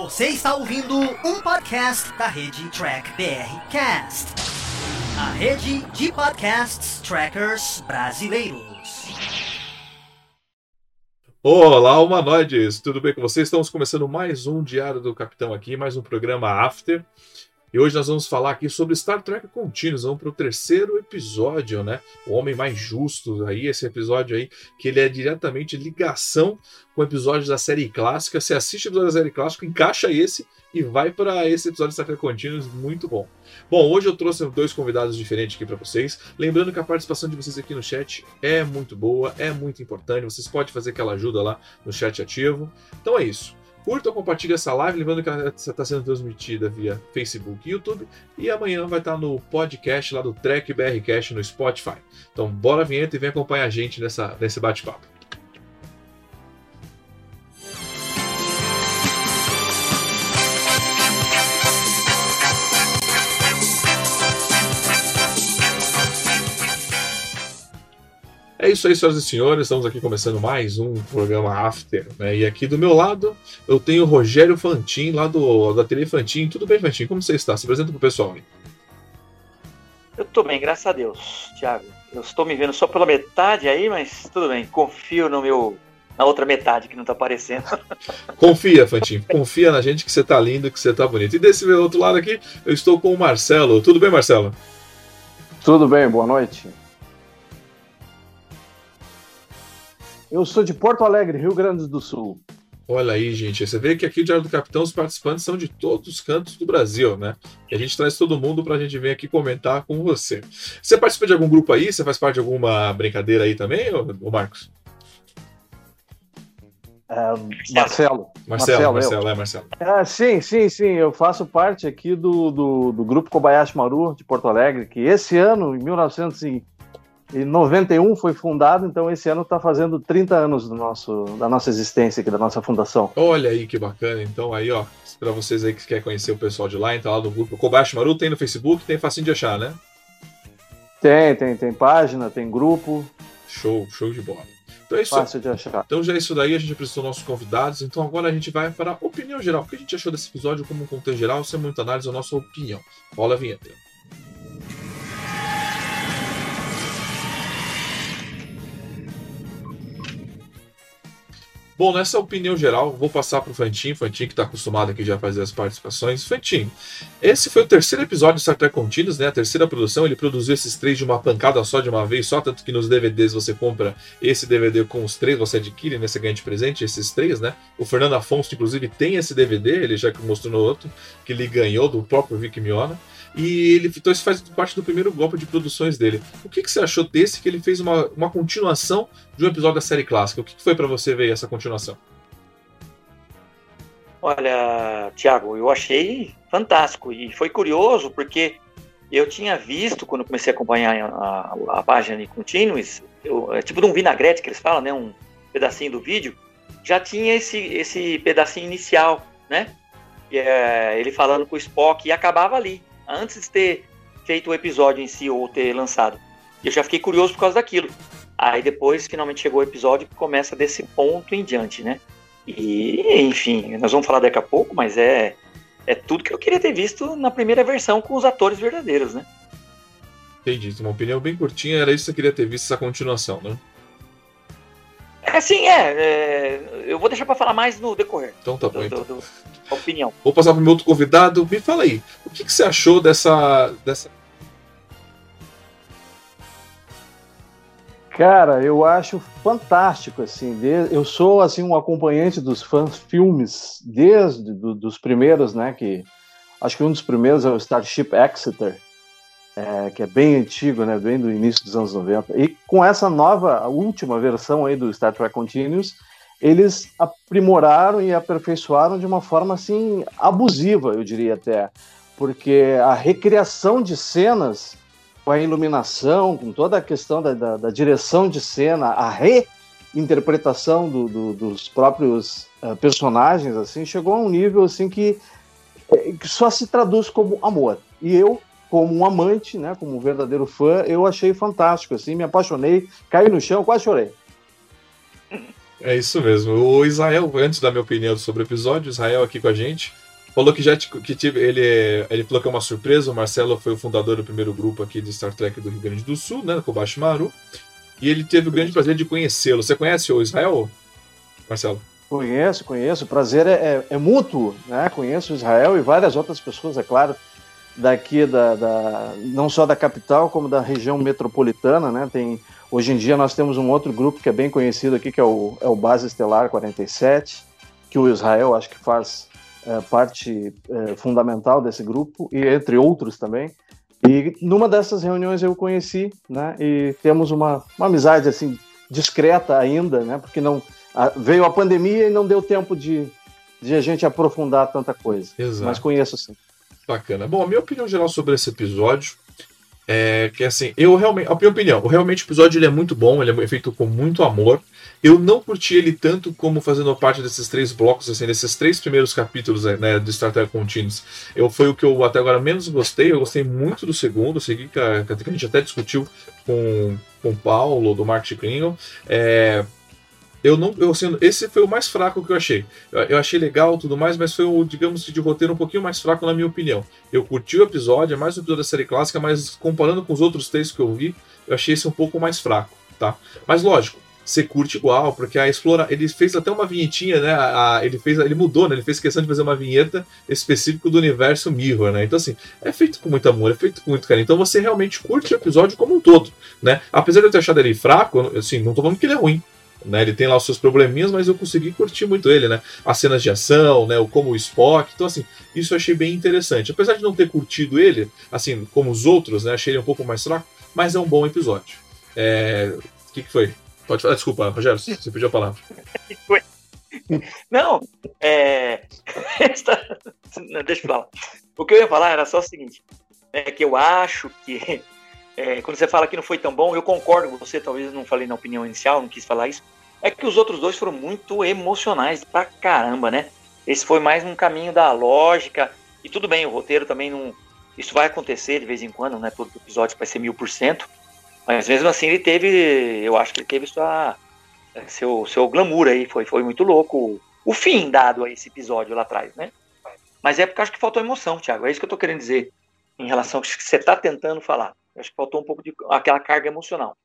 Você está ouvindo um podcast da rede Track BR Cast, a rede de podcasts trackers brasileiros. Olá, humanoides! Tudo bem com vocês? Estamos começando mais um Diário do Capitão aqui, mais um programa After. E hoje nós vamos falar aqui sobre Star Trek Continuous, vamos para o terceiro episódio, né? O Homem Mais Justo, aí esse episódio aí, que ele é diretamente ligação com episódios da série clássica. Você assiste episódio da série clássica, encaixa esse e vai para esse episódio de Star Trek Continuous, muito bom. Bom, hoje eu trouxe dois convidados diferentes aqui para vocês. Lembrando que a participação de vocês aqui no chat é muito boa, é muito importante. Vocês podem fazer aquela ajuda lá no chat ativo. Então é isso curta ou compartilhe essa live, lembrando que ela está sendo transmitida via Facebook e YouTube, e amanhã vai estar no podcast lá do Trek BR Cast no Spotify. Então bora a vinheta e vem acompanhar a gente nessa, nesse bate-papo. É isso aí, senhoras e senhores. Estamos aqui começando mais um programa After. Né? E aqui do meu lado eu tenho o Rogério Fantin, lá do, da TV Fantin. Tudo bem, Fantin? Como você está? Se apresenta pro pessoal aí. Eu estou bem, graças a Deus, Thiago. Eu estou me vendo só pela metade aí, mas tudo bem. Confio no meu. Na outra metade que não está aparecendo. Confia, Fantin. Confia na gente que você está lindo, que você está bonito. E desse meu outro lado aqui, eu estou com o Marcelo. Tudo bem, Marcelo? Tudo bem, boa noite. Eu sou de Porto Alegre, Rio Grande do Sul. Olha aí, gente. Você vê que aqui o Diário do Capitão os participantes são de todos os cantos do Brasil, né? E a gente traz todo mundo para a gente vir aqui comentar com você. Você participa de algum grupo aí? Você faz parte de alguma brincadeira aí também, ou Marcos? É, Marcelo. Marcelo, Marcelo, é, Marcelo. É, sim, sim, sim. Eu faço parte aqui do, do, do grupo Kobayashi Maru de Porto Alegre, que esse ano, em 1900 em 91 foi fundado, então esse ano está fazendo 30 anos do nosso, da nossa existência aqui, da nossa fundação. Olha aí que bacana. Então aí, ó, para vocês aí que querem conhecer o pessoal de lá, então lá do grupo Kobayashi Maru, tem no Facebook, tem facinho de achar, né? Tem, tem, tem página, tem grupo. Show, show de bola. Então é isso. Fácil de achar. Então já é isso daí, a gente apresentou nossos convidados. Então agora a gente vai para a opinião geral. O que a gente achou desse episódio como um contexto geral, sem muita análise, a nossa opinião. Rola a vinheta. Bom, nessa opinião geral, vou passar para o Fantin, Fantin que está acostumado aqui já a fazer as participações. Fantin, esse foi o terceiro episódio de Star Trek Continuous, né? A terceira produção. Ele produziu esses três de uma pancada só, de uma vez só, tanto que nos DVDs você compra esse DVD com os três, você adquire nesse ganho de presente, esses três, né? O Fernando Afonso, inclusive, tem esse DVD, ele já mostrou no outro, que ele ganhou do próprio Vic Miona. E ele então isso faz parte do primeiro golpe de produções dele. O que, que você achou desse que ele fez uma, uma continuação de um episódio da série clássica? O que, que foi para você ver essa continuação? Olha, Thiago, eu achei fantástico e foi curioso porque eu tinha visto quando comecei a acompanhar a, a, a página de Continuous, eu, é tipo de um vinagrete que eles falam, né, um pedacinho do vídeo, já tinha esse, esse pedacinho inicial, né? E, é, ele falando com o Spock e acabava ali antes de ter feito o episódio em si ou ter lançado. Eu já fiquei curioso por causa daquilo. Aí depois, finalmente chegou o episódio que começa desse ponto em diante, né? E, enfim, nós vamos falar daqui a pouco, mas é, é tudo que eu queria ter visto na primeira versão com os atores verdadeiros, né? Entendi. Uma opinião bem curtinha, era isso que você queria ter visto essa continuação, né? É, sim, é, é, Eu vou deixar para falar mais no decorrer. Então tá bom. Do, então. do, do, opinião. Vou passar para o meu outro convidado. Me fala aí, o que, que você achou dessa, dessa. Cara, eu acho fantástico, assim, eu sou, assim, um acompanhante dos fãs filmes, desde do, dos primeiros, né, que acho que um dos primeiros é o Starship Exeter, é, que é bem antigo, né, bem do início dos anos 90. E com essa nova, última versão aí do Star Trek Continuous, eles aprimoraram e aperfeiçoaram de uma forma assim abusiva, eu diria até, porque a recriação de cenas com a iluminação, com toda a questão da, da, da direção de cena, a reinterpretação do, do, dos próprios uh, personagens, assim, chegou a um nível assim que, que só se traduz como amor. E eu como um amante, né, como um verdadeiro fã, eu achei fantástico, assim, me apaixonei, caí no chão, quase chorei. É isso mesmo. O Israel, antes da minha opinião sobre o episódio, Israel aqui com a gente, falou que já que tive, ele, ele falou que é uma surpresa. O Marcelo foi o fundador do primeiro grupo aqui de Star Trek do Rio Grande do Sul, né, Kobashi Maru. E ele teve o grande prazer de conhecê-lo. Você conhece o Israel, Marcelo? Conheço, conheço. O prazer é, é, é, mútuo, né? Conheço Israel e várias outras pessoas, é claro, daqui da, da, não só da capital como da região metropolitana, né? Tem hoje em dia nós temos um outro grupo que é bem conhecido aqui que é o, é o Base Estelar 47, que o Israel acho que faz é, parte é, fundamental desse grupo e entre outros também. E numa dessas reuniões eu conheci, né? E temos uma, uma amizade assim discreta ainda, né? Porque não a, veio a pandemia e não deu tempo de, de a gente aprofundar tanta coisa. Exato. Mas conheço sim. Bacana. Bom, a minha opinião geral sobre esse episódio é que assim, eu realmente, a minha opinião, realmente o episódio ele é muito bom, ele é feito com muito amor. Eu não curti ele tanto como fazendo parte desses três blocos, assim, desses três primeiros capítulos né, de Star Trek. Eu foi o que eu até agora menos gostei. Eu gostei muito do segundo, segui que a, que a gente até discutiu com, com o Paulo do Mark Klingon. É, eu não, eu, assim, esse foi o mais fraco que eu achei. Eu, eu, achei legal tudo mais, mas foi o, digamos, de roteiro um pouquinho mais fraco na minha opinião. Eu curti o episódio, é mais um episódio da série clássica, mas comparando com os outros três que eu vi, eu achei esse um pouco mais fraco, tá? Mas lógico, você curte igual, porque a Explora, ele fez até uma vinhetinha, né? A, a, ele fez, ele mudou, né? Ele fez questão de fazer uma vinheta específica do universo Mirror, né? Então assim, é feito com muito amor, é feito com muito carinho. Então você realmente curte o episódio como um todo, né? Apesar de eu ter achado ele fraco, assim, não tô falando que ele é ruim, né, ele tem lá os seus probleminhas, mas eu consegui curtir muito ele, né? As cenas de ação, né? O como o Spock. Então, assim, isso eu achei bem interessante. Apesar de não ter curtido ele, assim, como os outros, né? Achei ele um pouco mais fraco, mas é um bom episódio. É... O que, que foi? Pode falar, desculpa, Rogério, você pediu a palavra. Não, é. Deixa eu falar. O que eu ia falar era só o seguinte: é que eu acho que é, quando você fala que não foi tão bom, eu concordo com você, talvez não falei na opinião inicial, não quis falar isso, é que os outros dois foram muito emocionais pra caramba, né? Esse foi mais um caminho da lógica, e tudo bem, o roteiro também não. Isso vai acontecer de vez em quando, né? Todo episódio vai ser mil por cento, mas mesmo assim ele teve, eu acho que ele teve sua, seu, seu glamour aí, foi, foi muito louco o fim dado a esse episódio lá atrás, né? Mas é porque acho que faltou emoção, Thiago, é isso que eu tô querendo dizer em relação ao que você tá tentando falar. Acho que faltou um pouco de aquela carga emocional.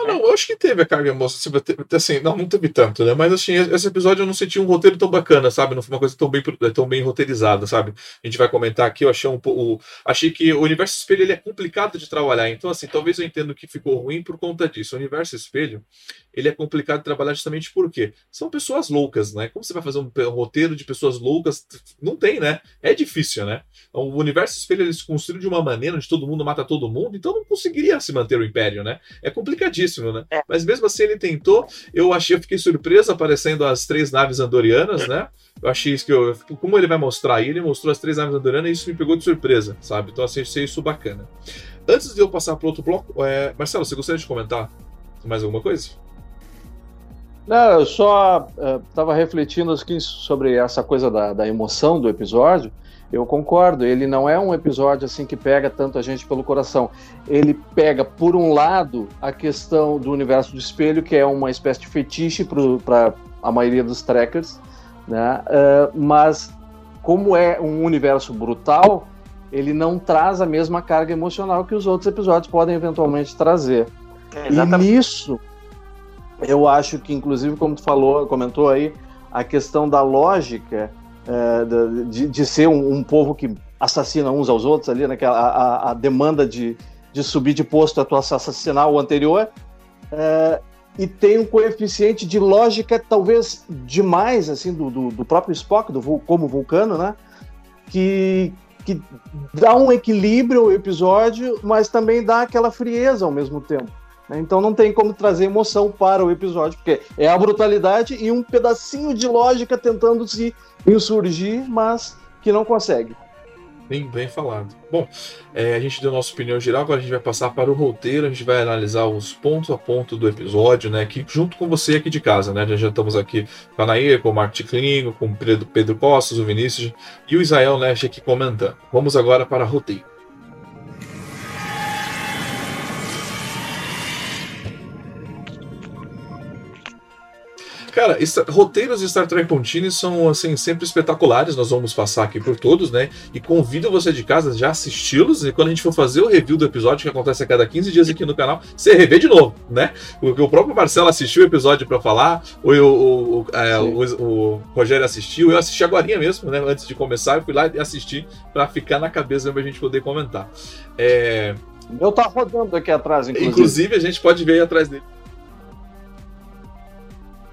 Ah, não, eu acho que teve a carga emocional. Assim, não, não teve tanto, né? Mas assim, esse episódio eu não senti um roteiro tão bacana, sabe? Não foi uma coisa tão bem, tão bem roteirizada, sabe? A gente vai comentar aqui, eu achei um pouco. Achei que o universo espelho ele é complicado de trabalhar. Então, assim, talvez eu entenda que ficou ruim por conta disso. O universo espelho, ele é complicado de trabalhar justamente porque são pessoas loucas, né? Como você vai fazer um, roteiro de pessoas loucas? Não tem, né? É difícil, né? O universo espelho ele se construiu de uma maneira onde todo mundo mata todo mundo, então não conseguiria se manter o império, né? É complicadíssimo, né? É. Mas mesmo assim ele tentou. Eu achei, eu fiquei surpreso aparecendo as três naves andorianas, né? Eu achei isso que eu. Como ele vai mostrar aí, ele mostrou as três naves andorianas e isso me pegou de surpresa, sabe? Então assim, achei isso bacana. Antes de eu passar para outro bloco, é... Marcelo, você gostaria de comentar mais alguma coisa? Não, eu só estava uh, refletindo aqui sobre essa coisa da, da emoção do episódio. Eu concordo, ele não é um episódio assim que pega tanto a gente pelo coração. Ele pega, por um lado, a questão do universo do espelho, que é uma espécie de fetiche para a maioria dos trackers, né? Uh, mas, como é um universo brutal, ele não traz a mesma carga emocional que os outros episódios podem eventualmente trazer. É, e nisso, eu acho que, inclusive, como tu falou, comentou aí, a questão da lógica é, de, de, ser um, um, povo que assassina uns aos outros ali, né, a, a, demanda de, de subir de posto a tua assassinar o anterior, é, e tem um coeficiente de lógica talvez demais assim do, do, do próprio Spock, do como vulcano, né? Que, que dá um equilíbrio ao episódio, mas também dá aquela frieza ao mesmo tempo. Né? Então não tem como trazer emoção para o episódio, porque é a brutalidade e um pedacinho de lógica tentando se insurgir, mas que não consegue. Bem, bem falado. Bom, é, a gente deu nossa opinião geral, agora a gente vai passar para o roteiro, a gente vai analisar os pontos a ponto do episódio, né? Aqui, junto com você aqui de casa, né? Já, estamos aqui com a Nair, com o Mark Ticlingo, com o Pedro, Pedro Costas, o Vinícius e o Israel Nesh aqui comentando. Vamos agora para o roteiro. Cara, roteiros de Star Trek Continue são assim sempre espetaculares. Nós vamos passar aqui por todos, né? E convido você de casa já assisti-los. E quando a gente for fazer o review do episódio, que acontece a cada 15 dias aqui no canal, você rever de novo, né? Porque o próprio Marcelo assistiu o episódio para falar, o, o, o, é, o, o, Rogério assistiu, eu assisti agora mesmo, né? Antes de começar, eu fui lá e assisti para ficar na cabeça pra gente poder comentar. É... Eu tá rodando aqui atrás, inclusive. Inclusive, a gente pode ver aí atrás dele.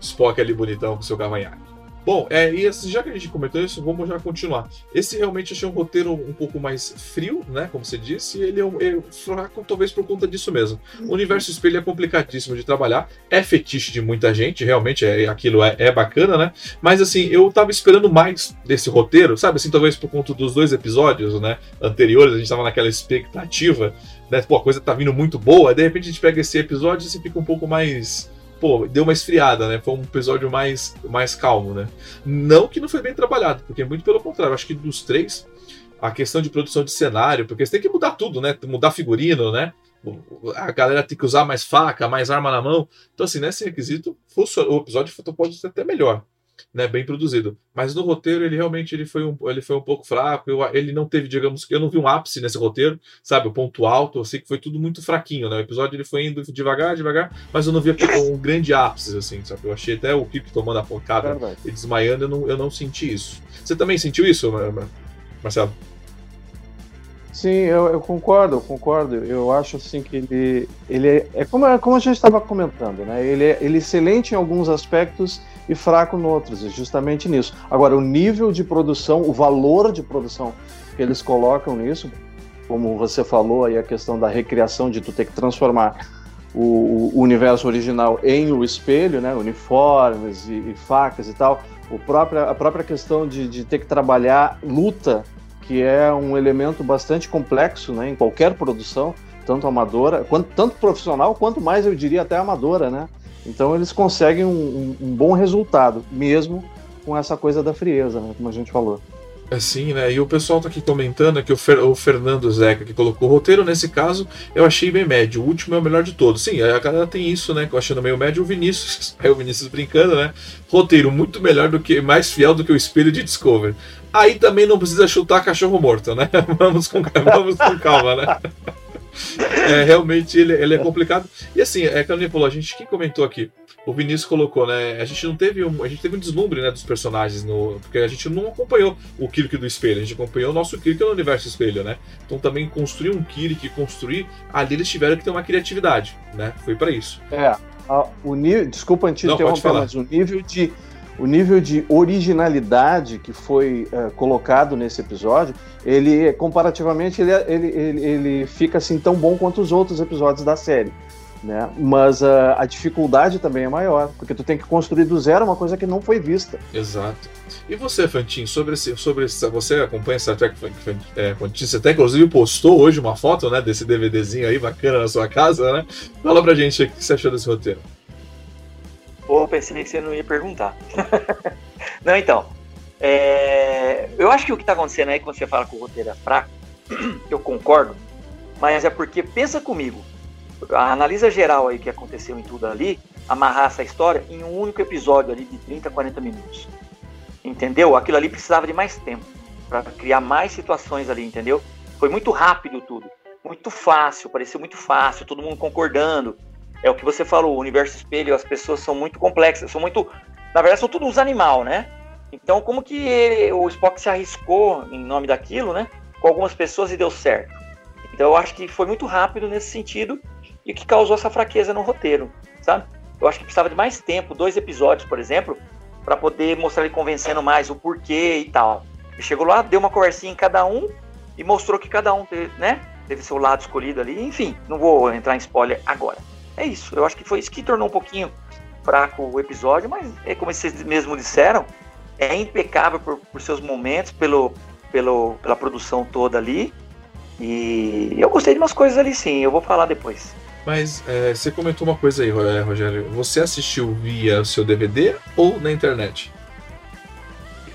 Spock ali bonitão com seu cavanhaque. Bom, é, e já que a gente comentou isso, vamos já continuar. Esse realmente achei um roteiro um pouco mais frio, né? Como você disse, e ele é, um, é fraco, talvez por conta disso mesmo. O universo espelho é complicadíssimo de trabalhar, é fetiche de muita gente, realmente é, aquilo é, é bacana, né? Mas assim, eu tava esperando mais desse roteiro, sabe? Assim, talvez por conta dos dois episódios, né? Anteriores, a gente tava naquela expectativa, né? Pô, a coisa tá vindo muito boa, de repente a gente pega esse episódio e você fica um pouco mais pô, deu uma esfriada, né? Foi um episódio mais, mais calmo, né? Não que não foi bem trabalhado, porque muito pelo contrário, acho que dos três, a questão de produção de cenário, porque você tem que mudar tudo, né? Mudar figurino, né? A galera tem que usar mais faca, mais arma na mão. Então, assim, nesse requisito, o episódio pode ser até melhor né, bem produzido. Mas no roteiro ele realmente ele foi um, ele foi um pouco fraco. Eu, ele não teve, digamos, eu não vi um ápice nesse roteiro, sabe, o ponto alto. Eu sei que foi tudo muito fraquinho, né? O episódio ele foi indo devagar, devagar, mas eu não vi um grande ápice assim, sabe? Eu achei até o Kirk tomando a pancada e desmaiando, eu não, eu não senti isso. Você também sentiu isso, Marcelo? Sim, eu, eu, concordo, eu concordo. Eu acho assim que ele, ele é, é como, é como a gente estava comentando, né? Ele é, ele é excelente em alguns aspectos e fraco em outros, é justamente nisso. Agora, o nível de produção, o valor de produção que eles colocam nisso, como você falou aí a questão da recriação de tu ter que transformar o, o universo original em o espelho, né? Uniformes e, e facas e tal. O próprio, a própria questão de, de ter que trabalhar luta que é um elemento bastante complexo né, em qualquer produção, tanto amadora, quanto, tanto profissional, quanto mais eu diria até amadora, né? Então eles conseguem um, um, bom resultado, mesmo com essa coisa da frieza, né, como a gente falou. É sim, né? E o pessoal tá aqui comentando que o, Fer, o, Fernando Zeca que colocou o roteiro, nesse caso, eu achei bem médio. O último é o melhor de todos. Sim, a galera tem isso, né? Que eu achando meio médio o Vinícius. Aí o Vinícius brincando, né? Roteiro muito melhor do que, mais fiel do que o espelho de Discovery. Aí também não precisa chutar cachorro morto, né? Vamos com, vamos com calma, né? É, realmente ele, ele é complicado. E assim, é que a gente que comentou aqui, o Vinícius colocou, né? A gente não teve um, a gente teve um deslumbre, né, dos personagens no, porque a gente não acompanhou o Kirk do espelho, a gente acompanhou o nosso Kirk no universo espelho, né? Então também construir um Kirk, construir, ali eles tiveram que ter uma criatividade, né? Foi para isso. É, a, o nível, desculpa antes de interromper, mas o nível de o nível de originalidade que foi uh, colocado nesse episódio, ele comparativamente ele, ele, ele, ele, fica assim tão bom quanto os outros episódios da série. Né? Mas uh, a dificuldade também é maior, porque tu tem que construir do zero uma coisa que não foi vista. Exato. E você, Fantin, sobre esse, sobre esse, você acompanha Star Trek é, Fantin, você até inclusive postou hoje uma foto, né, desse DVDzinho aí bacana na sua casa, né? Fala pra gente o que você achou desse roteiro. Pô, pensei que você não ia perguntar. não, então. É... Eu acho que o que está acontecendo aí quando você fala que o roteiro é fraco, eu concordo, mas é porque, pensa comigo, a analisa geral aí que aconteceu em tudo ali, amarrar essa história em um único episódio ali de 30, 40 minutos. Entendeu? Aquilo ali precisava de mais tempo para criar mais situações ali, entendeu? Foi muito rápido tudo. Muito fácil, pareceu muito fácil, todo mundo concordando é o que você falou, o universo espelho, as pessoas são muito complexas, são muito. Na verdade, são todos animal, né? Então, como que ele, o Spock se arriscou em nome daquilo, né? Com algumas pessoas e deu certo. Então, eu acho que foi muito rápido nesse sentido e que causou essa fraqueza no roteiro, sabe? Eu acho que precisava de mais tempo, dois episódios, por exemplo, para poder mostrar ele convencendo mais o porquê e tal. Ele chegou lá, deu uma conversinha em cada um e mostrou que cada um teve, né? Teve seu lado escolhido ali. Enfim, não vou entrar em spoiler agora. É isso. Eu acho que foi isso que tornou um pouquinho fraco o episódio, mas é como vocês mesmo disseram, é impecável por, por seus momentos, pelo, pelo, pela produção toda ali. E eu gostei de umas coisas ali sim, eu vou falar depois. Mas é, você comentou uma coisa aí, Rogério. Você assistiu via seu DVD ou na internet?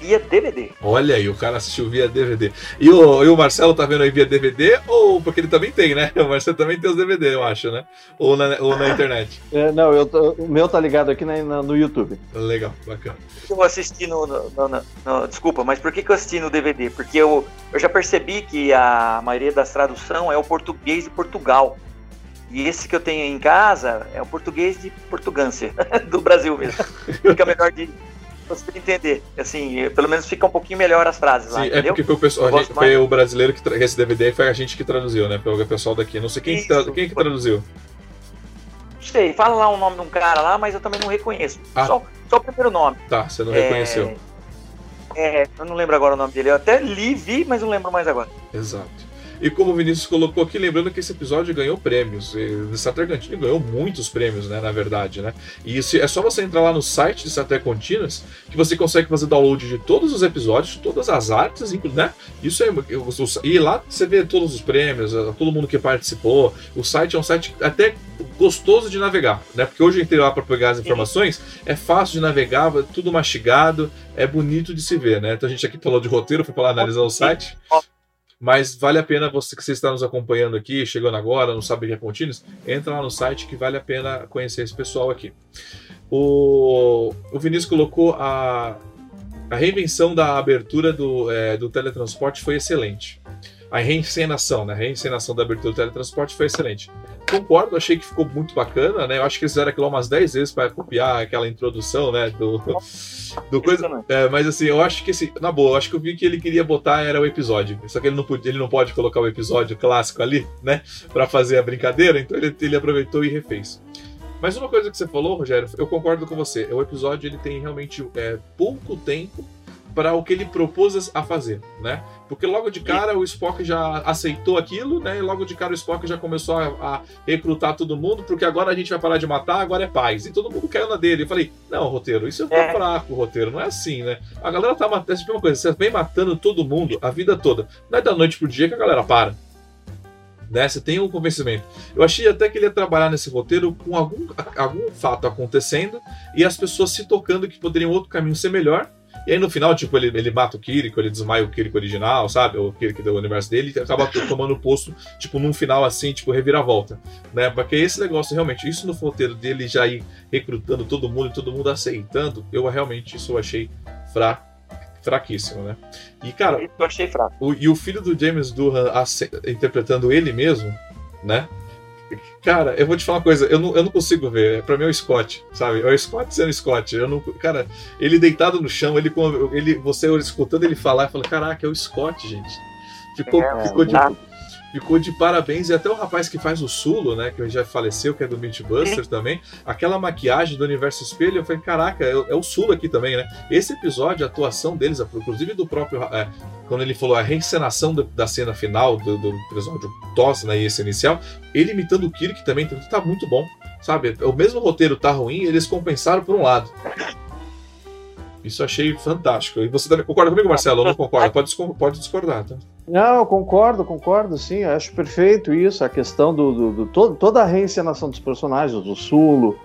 Via DVD. Olha aí, o cara assistiu via DVD. E o, e o Marcelo tá vendo aí via DVD ou porque ele também tem, né? O Marcelo também tem os DVD, eu acho, né? Ou na, ou na internet. É, não, eu tô, o meu tá ligado aqui na, na, no YouTube. Legal, bacana. Eu assisti no, no, no, no, Desculpa, mas por que, que eu assisti no DVD? Porque eu, eu já percebi que a maioria das traduções é o português de Portugal. E esse que eu tenho em casa é o português de Portugância, do Brasil mesmo. Fica melhor de você entender. Assim, pelo menos fica um pouquinho melhor as frases Sim, lá. é porque foi o, pessoal, gente, foi o brasileiro que esse DVD foi a gente que traduziu, né? Foi o pessoal daqui. Não sei quem, Isso, que, quem que traduziu. Sei, fala lá o nome de um cara lá, mas eu também não reconheço. Ah. Só, só o primeiro nome. Tá, você não é... reconheceu. É, eu não lembro agora o nome dele. Eu até li, vi, mas não lembro mais agora. Exato. E como o Vinícius colocou aqui, lembrando que esse episódio ganhou prêmios. O Star Trek Continuous ganhou muitos prêmios, né, na verdade, né? E isso é só você entrar lá no site de Star Trek Continuous que você consegue fazer download de todos os episódios, todas as artes, né? Isso é e lá você vê todos os prêmios, todo mundo que participou. O site é um site até gostoso de navegar, né? Porque hoje eu entrei lá para pegar as informações, é fácil de navegar, tudo mastigado, é bonito de se ver, né? Então a gente aqui falou de roteiro, foi para lá analisar o site. Mas vale a pena você que você está nos acompanhando aqui, chegando agora, não sabe o que é Continuous, entra lá no site que vale a pena conhecer esse pessoal aqui. O, o Vinícius colocou a, a reinvenção da abertura do, é, do teletransporte foi excelente a reencenação, né? A reencenação da abertura do teletransporte foi excelente. Concordo, achei que ficou muito bacana, né? Eu acho que eles fizeram aquilo umas 10 vezes para copiar aquela introdução, né? Do, do coisa. É, mas assim, eu acho que assim, na boa, eu acho que eu vi que ele queria botar era o episódio. Só que ele não, podia, ele não pode colocar o episódio clássico ali, né? Para fazer a brincadeira, então ele, ele aproveitou e refez. Mas uma coisa que você falou, Rogério, eu concordo com você. O episódio ele tem realmente é, pouco tempo para o que ele propôs a fazer, né? Porque logo de cara o Spock já aceitou aquilo, né? E logo de cara o Spock já começou a, a, recrutar todo mundo, porque agora a gente vai parar de matar, agora é paz. E todo mundo caiu na dele. Eu falei, não, roteiro, isso tá é. fraco, roteiro, não é assim, né? A galera tá matando, é uma coisa, você vem matando todo mundo a vida toda. Não é da noite pro dia que a galera para. Né? Você tem um convencimento. Eu achei até que ele ia trabalhar nesse roteiro com algum, algum fato acontecendo e as pessoas se tocando que poderiam outro caminho ser melhor e aí no final, tipo, ele, ele mata o Kiriko, ele desmaia o Kiriko original, sabe? O Kiriko do universo dele, e acaba tomando o posto, tipo, num final assim, tipo, reviravolta. Né? Porque esse negócio, realmente, isso no roteiro dele já ir recrutando todo mundo e todo mundo aceitando, eu realmente isso eu achei fraco fraquíssimo, né? E, cara. Eu achei fraco. O, e o filho do James Durham interpretando ele mesmo, né? Cara, eu vou te falar uma coisa, eu não, eu não consigo ver. Pra mim é o Scott, sabe? É o Scott sendo Scott. Eu não, cara, ele deitado no chão, ele, ele você escutando ele falar, e fala: Caraca, é o Scott, gente. Ficou, é, ficou de. Tá ficou de parabéns. E até o rapaz que faz o Sulo, né? Que já faleceu, que é do Mythbusters também. Aquela maquiagem do Universo Espelho, eu falei, caraca, é, é, o Sulo aqui também, né? Esse episódio, a atuação deles, inclusive do próprio. É, quando ele falou a reencenação do, da cena final do, do episódio TOS, né? E esse inicial, ele imitando o Kirk também, tá muito bom. Sabe? O mesmo roteiro tá ruim, eles compensaram por um lado. Isso achei fantástico. E você também concorda comigo, Marcelo? Ou não concorda? Pode, pode discordar, tá? Não, concordo, concordo, sim. Acho perfeito isso. A questão do, do, do todo, toda a reencenação dos personagens, do Sulo.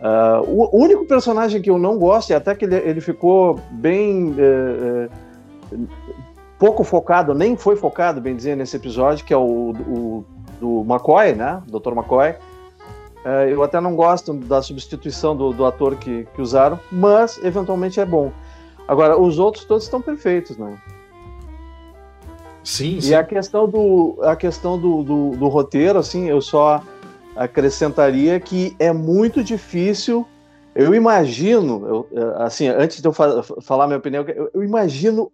Uh, o único personagem que eu não gosto, e até que ele, ele ficou bem. Uh, uh, pouco focado, nem foi focado, bem dizer, nesse episódio, que é o, o do McCoy, né? Dr. McCoy é, eu até não gosto da substituição do, do ator que, que, usaram, mas eventualmente é bom. Agora, os outros todos estão perfeitos, né? Sim, sim. E a questão do, a questão do, do, do roteiro, assim, eu só acrescentaria que é muito difícil. Eu imagino, eu, assim, antes de eu fa falar minha opinião, eu, eu imagino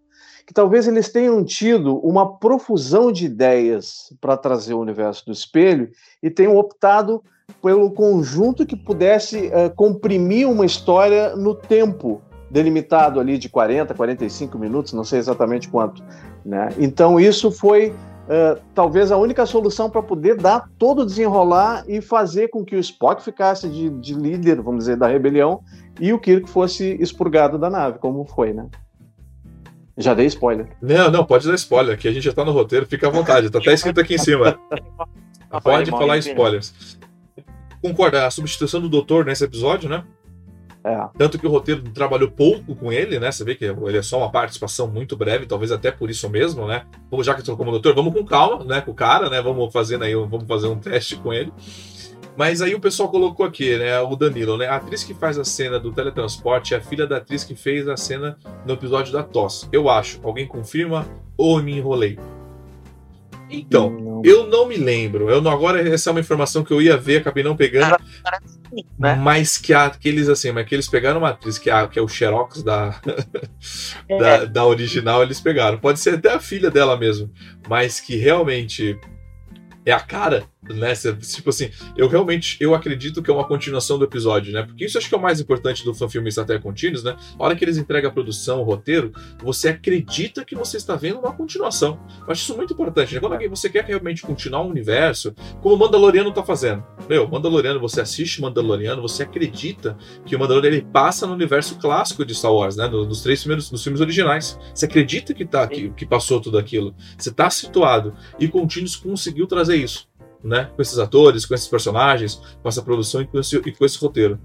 que talvez eles tenham tido uma profusão de ideias para trazer o universo do espelho e tenham optado pelo conjunto que pudesse uh, comprimir uma história no tempo delimitado ali de 40, 45 minutos, não sei exatamente quanto. Né? Então, isso foi uh, talvez a única solução para poder dar todo o desenrolar e fazer com que o Spock ficasse de, de, líder, vamos dizer, da rebelião e o Kirk fosse expurgado da nave, como foi, né? Já dei spoiler. Não, não, pode dar spoiler, que a gente já está no roteiro, fica à vontade, está até escrito aqui em cima. pode falar spoilers concorda, a substituição do doutor nesse episódio, né? É. Tanto que o roteiro trabalhou pouco com ele, né? Você vê que ele é só uma participação muito breve, talvez até por isso mesmo, né? Vamos, já que estou como doutor, vamos com calma, né? Com o cara, né? Vamos fazendo aí, vamos fazer um teste com ele. Mas aí o pessoal colocou aqui, né? O Danilo, né? A atriz que faz a cena do teletransporte é a filha da atriz que fez a cena no episódio da tosse. Eu acho. Alguém confirma ou me enrolei? Então, Não. eu não me lembro. Eu não, agora essa é uma informação que eu ia ver, acabei não pegando. Né? Mas que a- aqueles assim, mas que eles pegaram uma atriz que, é que é o Xerox da, É. da, da original, eles pegaram. Pode ser até a filha dela mesmo, mas que realmente é a cara, né? Tipo assim, eu realmente eu acredito que é uma continuação do episódio, né? Porque isso acho que é o mais importante do fanfilme Estratégia Contínuos, né? A hora que eles entregam a produção, o roteiro, você acredita que você está vendo uma continuação. Eu acho isso muito importante, né? Quando alguém, você quer realmente continuar um universo, como o Mandaloriano tá fazendo. Meu, Mandaloriano, você assiste Mandaloriano, você acredita que o Mandaloriano ele passa no universo clássico de Star Wars, né? No- Nos três primeiros nos filmes originais. Você acredita que, tá, que, que passou tudo aquilo. Você tá situado. E Continuous conseguiu trazer isso. Né? Com esses atores, com esses personagens, com essa produção e com esse, e com esse roteiro.